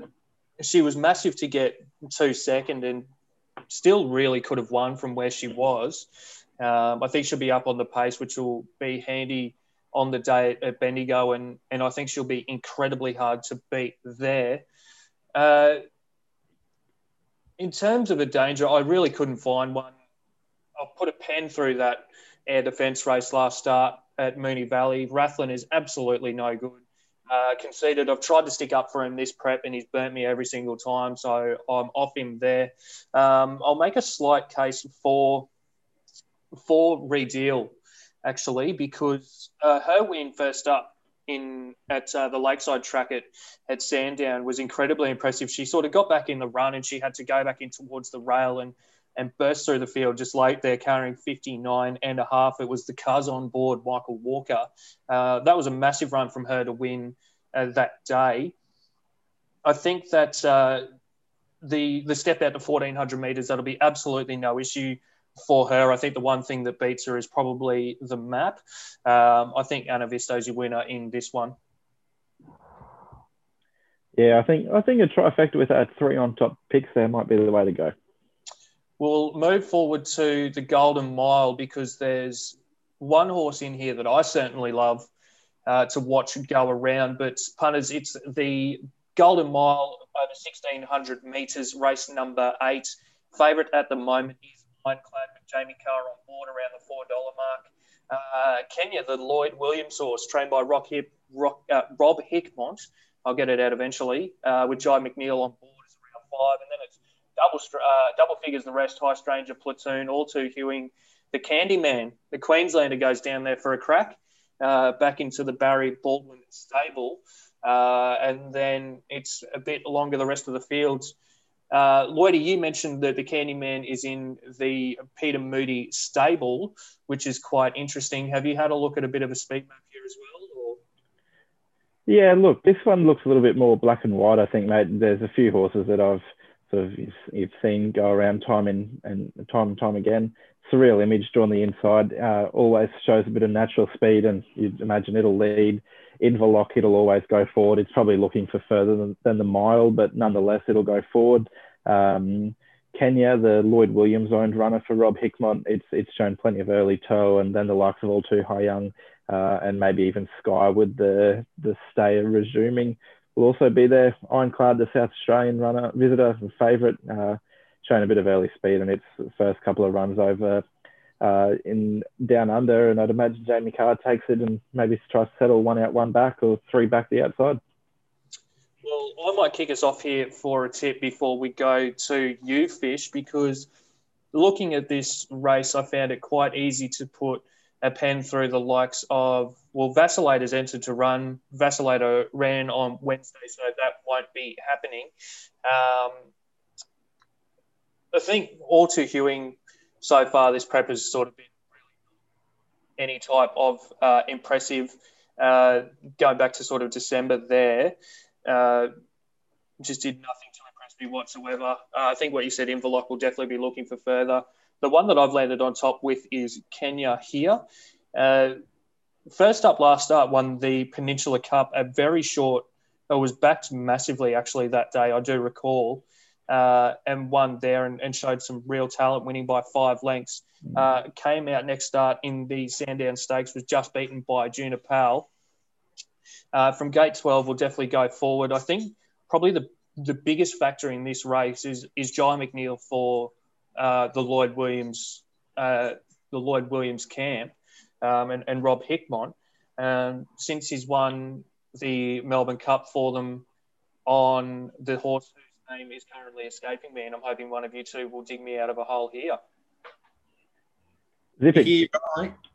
she was massive to get to second and still really could have won from where she was. Um, I think she'll be up on the pace, which will be handy on the day at, Bendigo, and and I think she'll be incredibly hard to beat there. Uh, in terms of a danger, I really couldn't find one. I'll put a pen through that air defence race last start at Moonee Valley. Rathlin is absolutely no good uh, conceded. I've tried to stick up for him this prep, and he's burnt me every single time. So I'm off him there. Um, I'll make a slight case for for Redeal, actually, because uh, her win first up in at uh, the Lakeside track at, at Sandown was incredibly impressive. She sort of got back in the run, and she had to go back in towards the rail and and burst through the field just late there, carrying 59 and a half. It was the cuz on board, Michael Walker. Uh, that was a massive run from her to win uh, that day. I think that uh, the the step out to 1400 meters that'll be absolutely no issue for her. I think the one thing that beats her is probably the map. Um, I think Anavisto's your winner in this one. Yeah, I think I think a trifecta with that three on top picks there might be the way to go. We'll move forward to the Golden Mile because there's one horse in here that I certainly love uh, to watch go around. But punters, it's the Golden Mile over 1600 metres, race number eight. Favourite at the moment is Ironclad with Jamie Kah on board around the $4 mark. Uh, Kenya, the Lloyd Williams horse, trained by Rock Hip, Rock, uh, Rob Hickmott. I'll get it out eventually. Uh, with Jye McNeil on board is around five, and then it's double uh, double figures the rest. High Stranger Platoon, all two Hewing the Candyman, the Queenslander, goes down there for a crack uh, back into the Barry Baldwin stable. Uh, and then it's a bit longer the rest of the fields. Uh, you mentioned that the Candyman is in the Peter Moody stable, which is quite interesting. Have you had a look at a bit of a speed map here as well? Or? Yeah, look, this one looks a little bit more black and white. I think, mate. There's a few horses that I've sort of you've seen go around time and, and time and time again. Surreal image drawn the inside uh, always shows a bit of natural speed, and you'd imagine it'll lead. Inverloch, it'll always go forward. It's probably looking for further than, than the mile, but nonetheless, it'll go forward. Um, Kenya, the Lloyd Williams owned runner for Rob Hickmott, it's it's shown plenty of early toe, and then the likes of all too high young, uh, and maybe even Sky with the the stay resuming will also be there. Ironclad, the South Australian runner visitor favourite, uh, showing a bit of early speed in its first couple of runs over uh, in down under, and I'd imagine Jamie Kah takes it and maybe tries to settle one out, one back, or three back the outside. Well, I might kick us off here for a tip before we go to you, Fish, because looking at this race, I found it quite easy to put a pen through the likes of well, Vacillator's entered to run. Vacillator ran on Wednesday, so that won't be happening. Um, I think all too hewing so far this prep has sort of been any type of uh, impressive. Uh, going back to sort of December there, uh, just did nothing to impress me whatsoever. Uh, I think what you said, Inverloch will definitely be looking for further. The one that I've landed on top with is Kenya here. First up, last start, won the Peninsula Cup, a very short, it was backed massively actually that day, I do recall uh, and won there and, and, showed some real talent, winning by five lengths. Mm. Uh, came out next start in the Sandown Stakes, was just beaten by Juna Powell. Uh, from gate 12, will definitely go forward. I think probably the, the biggest factor in this race is is Jye McNeil for uh, the Lloyd Williams uh, the Lloyd Williams camp um, and, and Rob Hickmott. Um, since he's won the Melbourne Cup for them on the horse whose name is currently escaping me, and I'm hoping one of you two will dig me out of a hole here. Zippy.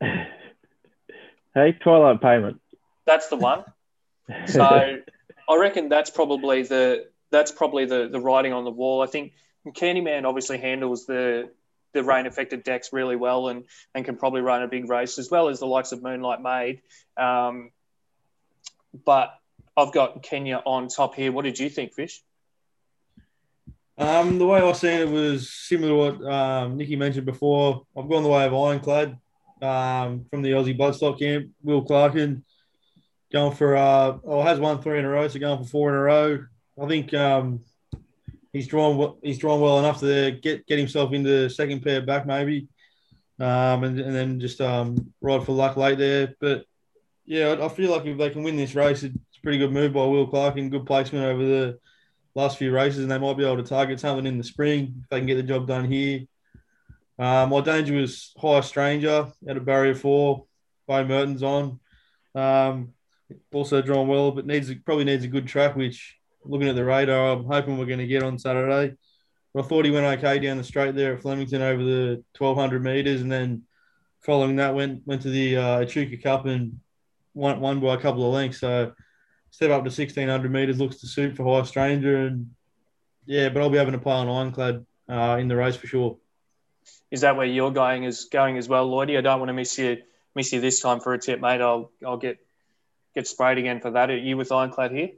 hey, Twilight Payment. That's the one. So I reckon that's probably the that's probably the the writing on the wall. I think Candyman obviously handles the the rain affected decks really well and and can probably run a big race as well as the likes of Moonlight Maid. Um, but I've got Kenya on top here. What did you think, Fish? Um, the way I seen it was similar to what um, Nicky mentioned before. I've gone the way of Ironclad um, from the Aussie Bloodstock camp. Will Clarkin going for uh, oh has won three in a row, so going for four in a row. I think um, he's drawn he's drawn well enough to get get himself into second pair back maybe, um, and, and then just um, ride for luck late there. But yeah, I, feel like if they can win this race, it's a pretty good move by Will Clarkin. Good placement over the last few races, and they might be able to target something in the spring if they can get the job done here. Um, my danger was High Stranger at a barrier four. By Merton's on. Um, also drawn well, but needs probably needs a good track. Which, looking at the radar, I'm hoping we're going to get on Saturday. I thought he went okay down the straight there at Flemington over the 1200 meters, and then following that went went to the uh, Cup and won, won by a couple of lengths. So step up to 1600 meters looks to suit for High Stranger. And yeah, but I'll be having to play on Ironclad uh, in the race for sure. Is that where you're going as going as well, Lloydie? I don't want to miss you miss you this time for a tip, mate. I'll I'll get get sprayed again for that. Are you with Ironclad here?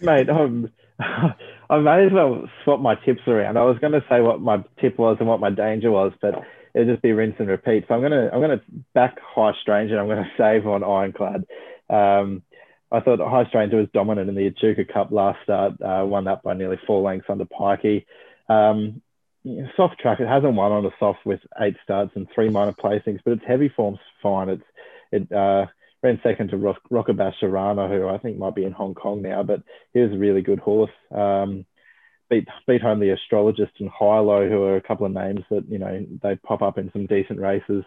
Mate, um, I may as well swap my tips around. I was going to say what my tip was and what my danger was, but it'll just be rinse and repeat. So I'm gonna I'm gonna back High Stranger. I'm gonna save on Ironclad. Um, I thought High Stranger was dominant in the Echuca Cup last start, uh, won that by nearly four lengths under Pikey. Um, soft track, it hasn't won on a soft with eight starts and three minor placings, but its heavy form's fine. It's it uh, ran second to Rock, who I think might be in Hong Kong now, but he was a really good horse. Um, beat beat home the astrologist and Hilo, who are a couple of names that you know they pop up in some decent races.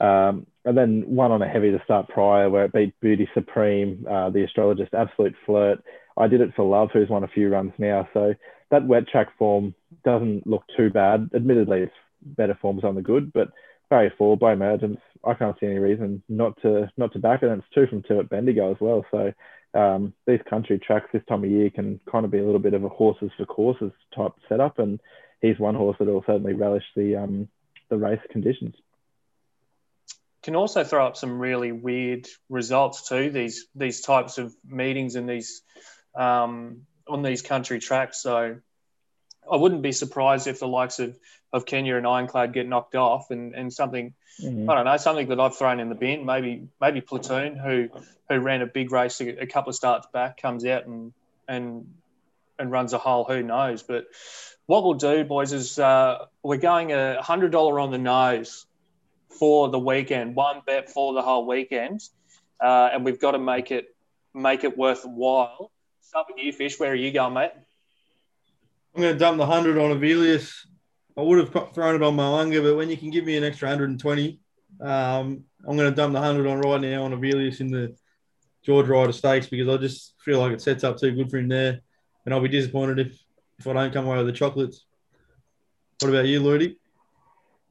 Um, and then one on a heavy to start prior where it beat Beauty Supreme, uh, the astrologist, absolute flirt. I did it for Love, who's won a few runs now. So that wet track form doesn't look too bad. Admittedly, it's better forms on the good. But barrier four by emergence, I can't see any reason not to not to back it. And it's two from two at Bendigo as well. So um, these country tracks this time of year can kind of be a little bit of a horses for courses type setup, and he's one horse that will certainly relish the um, the race conditions. Can also throw up some really weird results too. These these types of meetings and these um, on these country tracks. So I wouldn't be surprised if the likes of, of Kenya and Ironclad get knocked off and, and something mm-hmm. I don't know something that I've thrown in the bin. Maybe maybe Platoon who who ran a big race a, a couple of starts back comes out and and and runs a hole who knows? But what we'll do boys is uh, we're going a hundred dollar on the nose for the weekend one bet for the whole weekend uh, and we've got to make it make it worthwhile. Start with you fish. Where are you going mate I'm going to dump the 100 on Avilius. I would have thrown it on Mo'unga, but when you can give me an extra 120, um, I'm going to dump the 100 on right now on Avilius in the George Ryder Stakes because I just feel like it sets up too good for him there. And I'll be disappointed if, if I don't come away with the chocolates. What about you, Lloydie?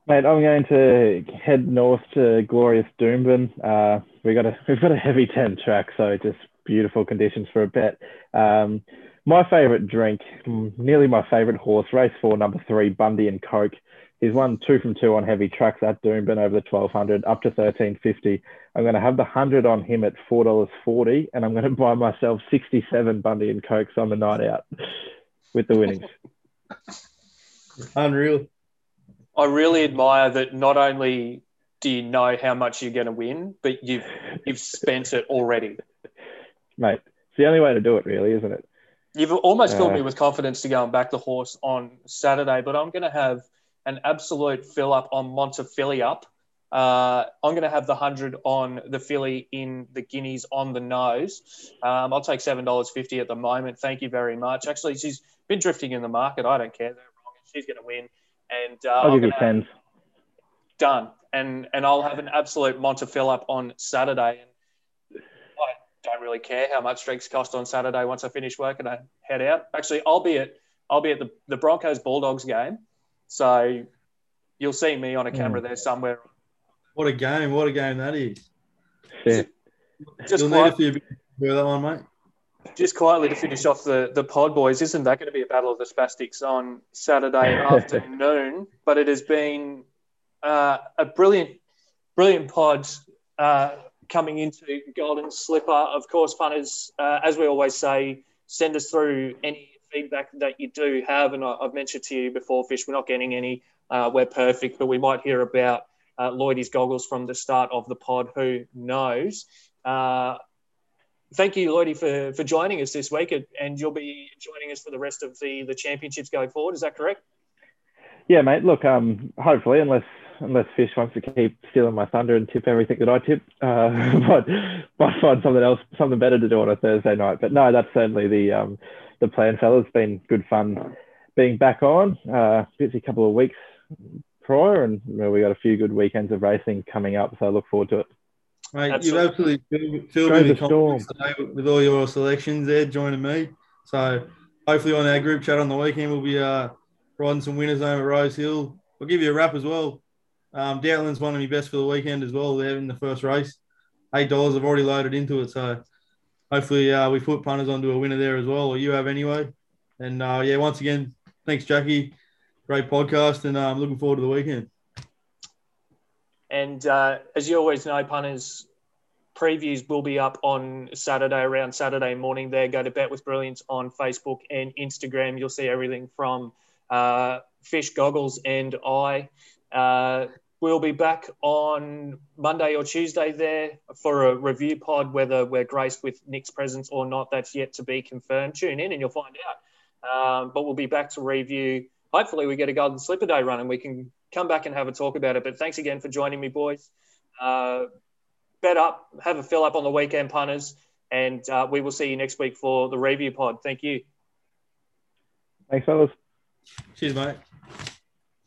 Mate, I'm going to head north to glorious Doomben. Uh, we got a we've got a heavy ten track, so just beautiful conditions for a bet. Um, my favourite drink, mm, nearly my favourite horse, race four, number three, Bundy and Coke. He's won two from two on heavy tracks at Doomben over the 1200 up to 1350. I'm going to have the 100 on him at $4.40 and I'm going to buy myself 67 Bundy and Cokes on the night out with the winnings. Unreal. I really admire that not only do you know how much you're going to win, but you've you've spent it already. Mate, it's the only way to do it, really, isn't it? You've almost filled me with confidence to go and back the horse on Saturday, but I'm going to have an absolute fill up on Montefilia. Uh, I'm going to have the 100 on the filly in the guineas on the nose. Um, I'll take $7.50 at the moment. Thank you very much. Actually, she's been drifting in the market. I don't care. They're wrong. She's going to win. And uh, I'll give you 10. Done. And, and I'll have an absolute Montefilia on Saturday. And don't really care how much drinks cost on Saturday once I finish work and I head out. Actually, I'll be at I'll be at the, the Broncos Bulldogs game, so you'll see me on a camera mm. there somewhere. What a game! What a game that is. Yeah. Just You'll quiet, need a few for that one, mate. Just quietly to finish off the, the pod, boys, isn't that going to be a battle of the spastics on Saturday afternoon? But it has been uh, a brilliant, brilliant pod. Uh, coming into Golden Slipper. Of course, punters, uh, as we always say, send us through any feedback that you do have. And I, have mentioned to you before, Fish, we're not getting any. Uh, we're perfect, but we might hear about uh, Lloydie's goggles from the start of the pod. Who knows? Uh, thank you, Lloydie, for, for joining us this week, and you'll be joining us for the rest of the, the championships going forward. Is that correct? Yeah, mate. Look, um, hopefully, unless unless Fish wants to keep stealing my thunder and tip everything that I tip. Uh, but might find something else, something better to do on a Thursday night. But no, that's certainly the um, the plan, fellas. It's been good fun being back on. Uh, busy couple of weeks prior, and we got a few good weekends of racing coming up. So I look forward to it. Mate, absolutely. you've absolutely filled me with confidence today with all your selections there, joining me. So hopefully on our group chat on the weekend, we'll be uh, riding some winners home at Rosehill. I'll give you a wrap as well. Um, one of my best for the weekend as well. There in the first race, eight dollars. I've already loaded into it, so hopefully uh, we put punters onto a winner there as well, or you have anyway. And uh, yeah, once again, thanks, Jackie. Great podcast, and uh, I'm looking forward to the weekend. And uh, as you always know, punters previews will be up on Saturday around Saturday morning. There, go to Bet with Brilliance on Facebook and Instagram. You'll see everything from uh, Fish Goggles and I. Uh, we'll be back on Monday or Tuesday there for a review pod. Whether we're graced with Nick's presence or not, that's yet to be confirmed. Tune in and you'll find out. Um, but we'll be back to review. Hopefully, we get a Golden Slipper Day run and we can come back and have a talk about it. But thanks again for joining me, boys. Uh, bet up, have a fill up on the weekend punters, and uh, we will see you next week for the review pod. Thank you. Thanks, fellas. Cheers, mate.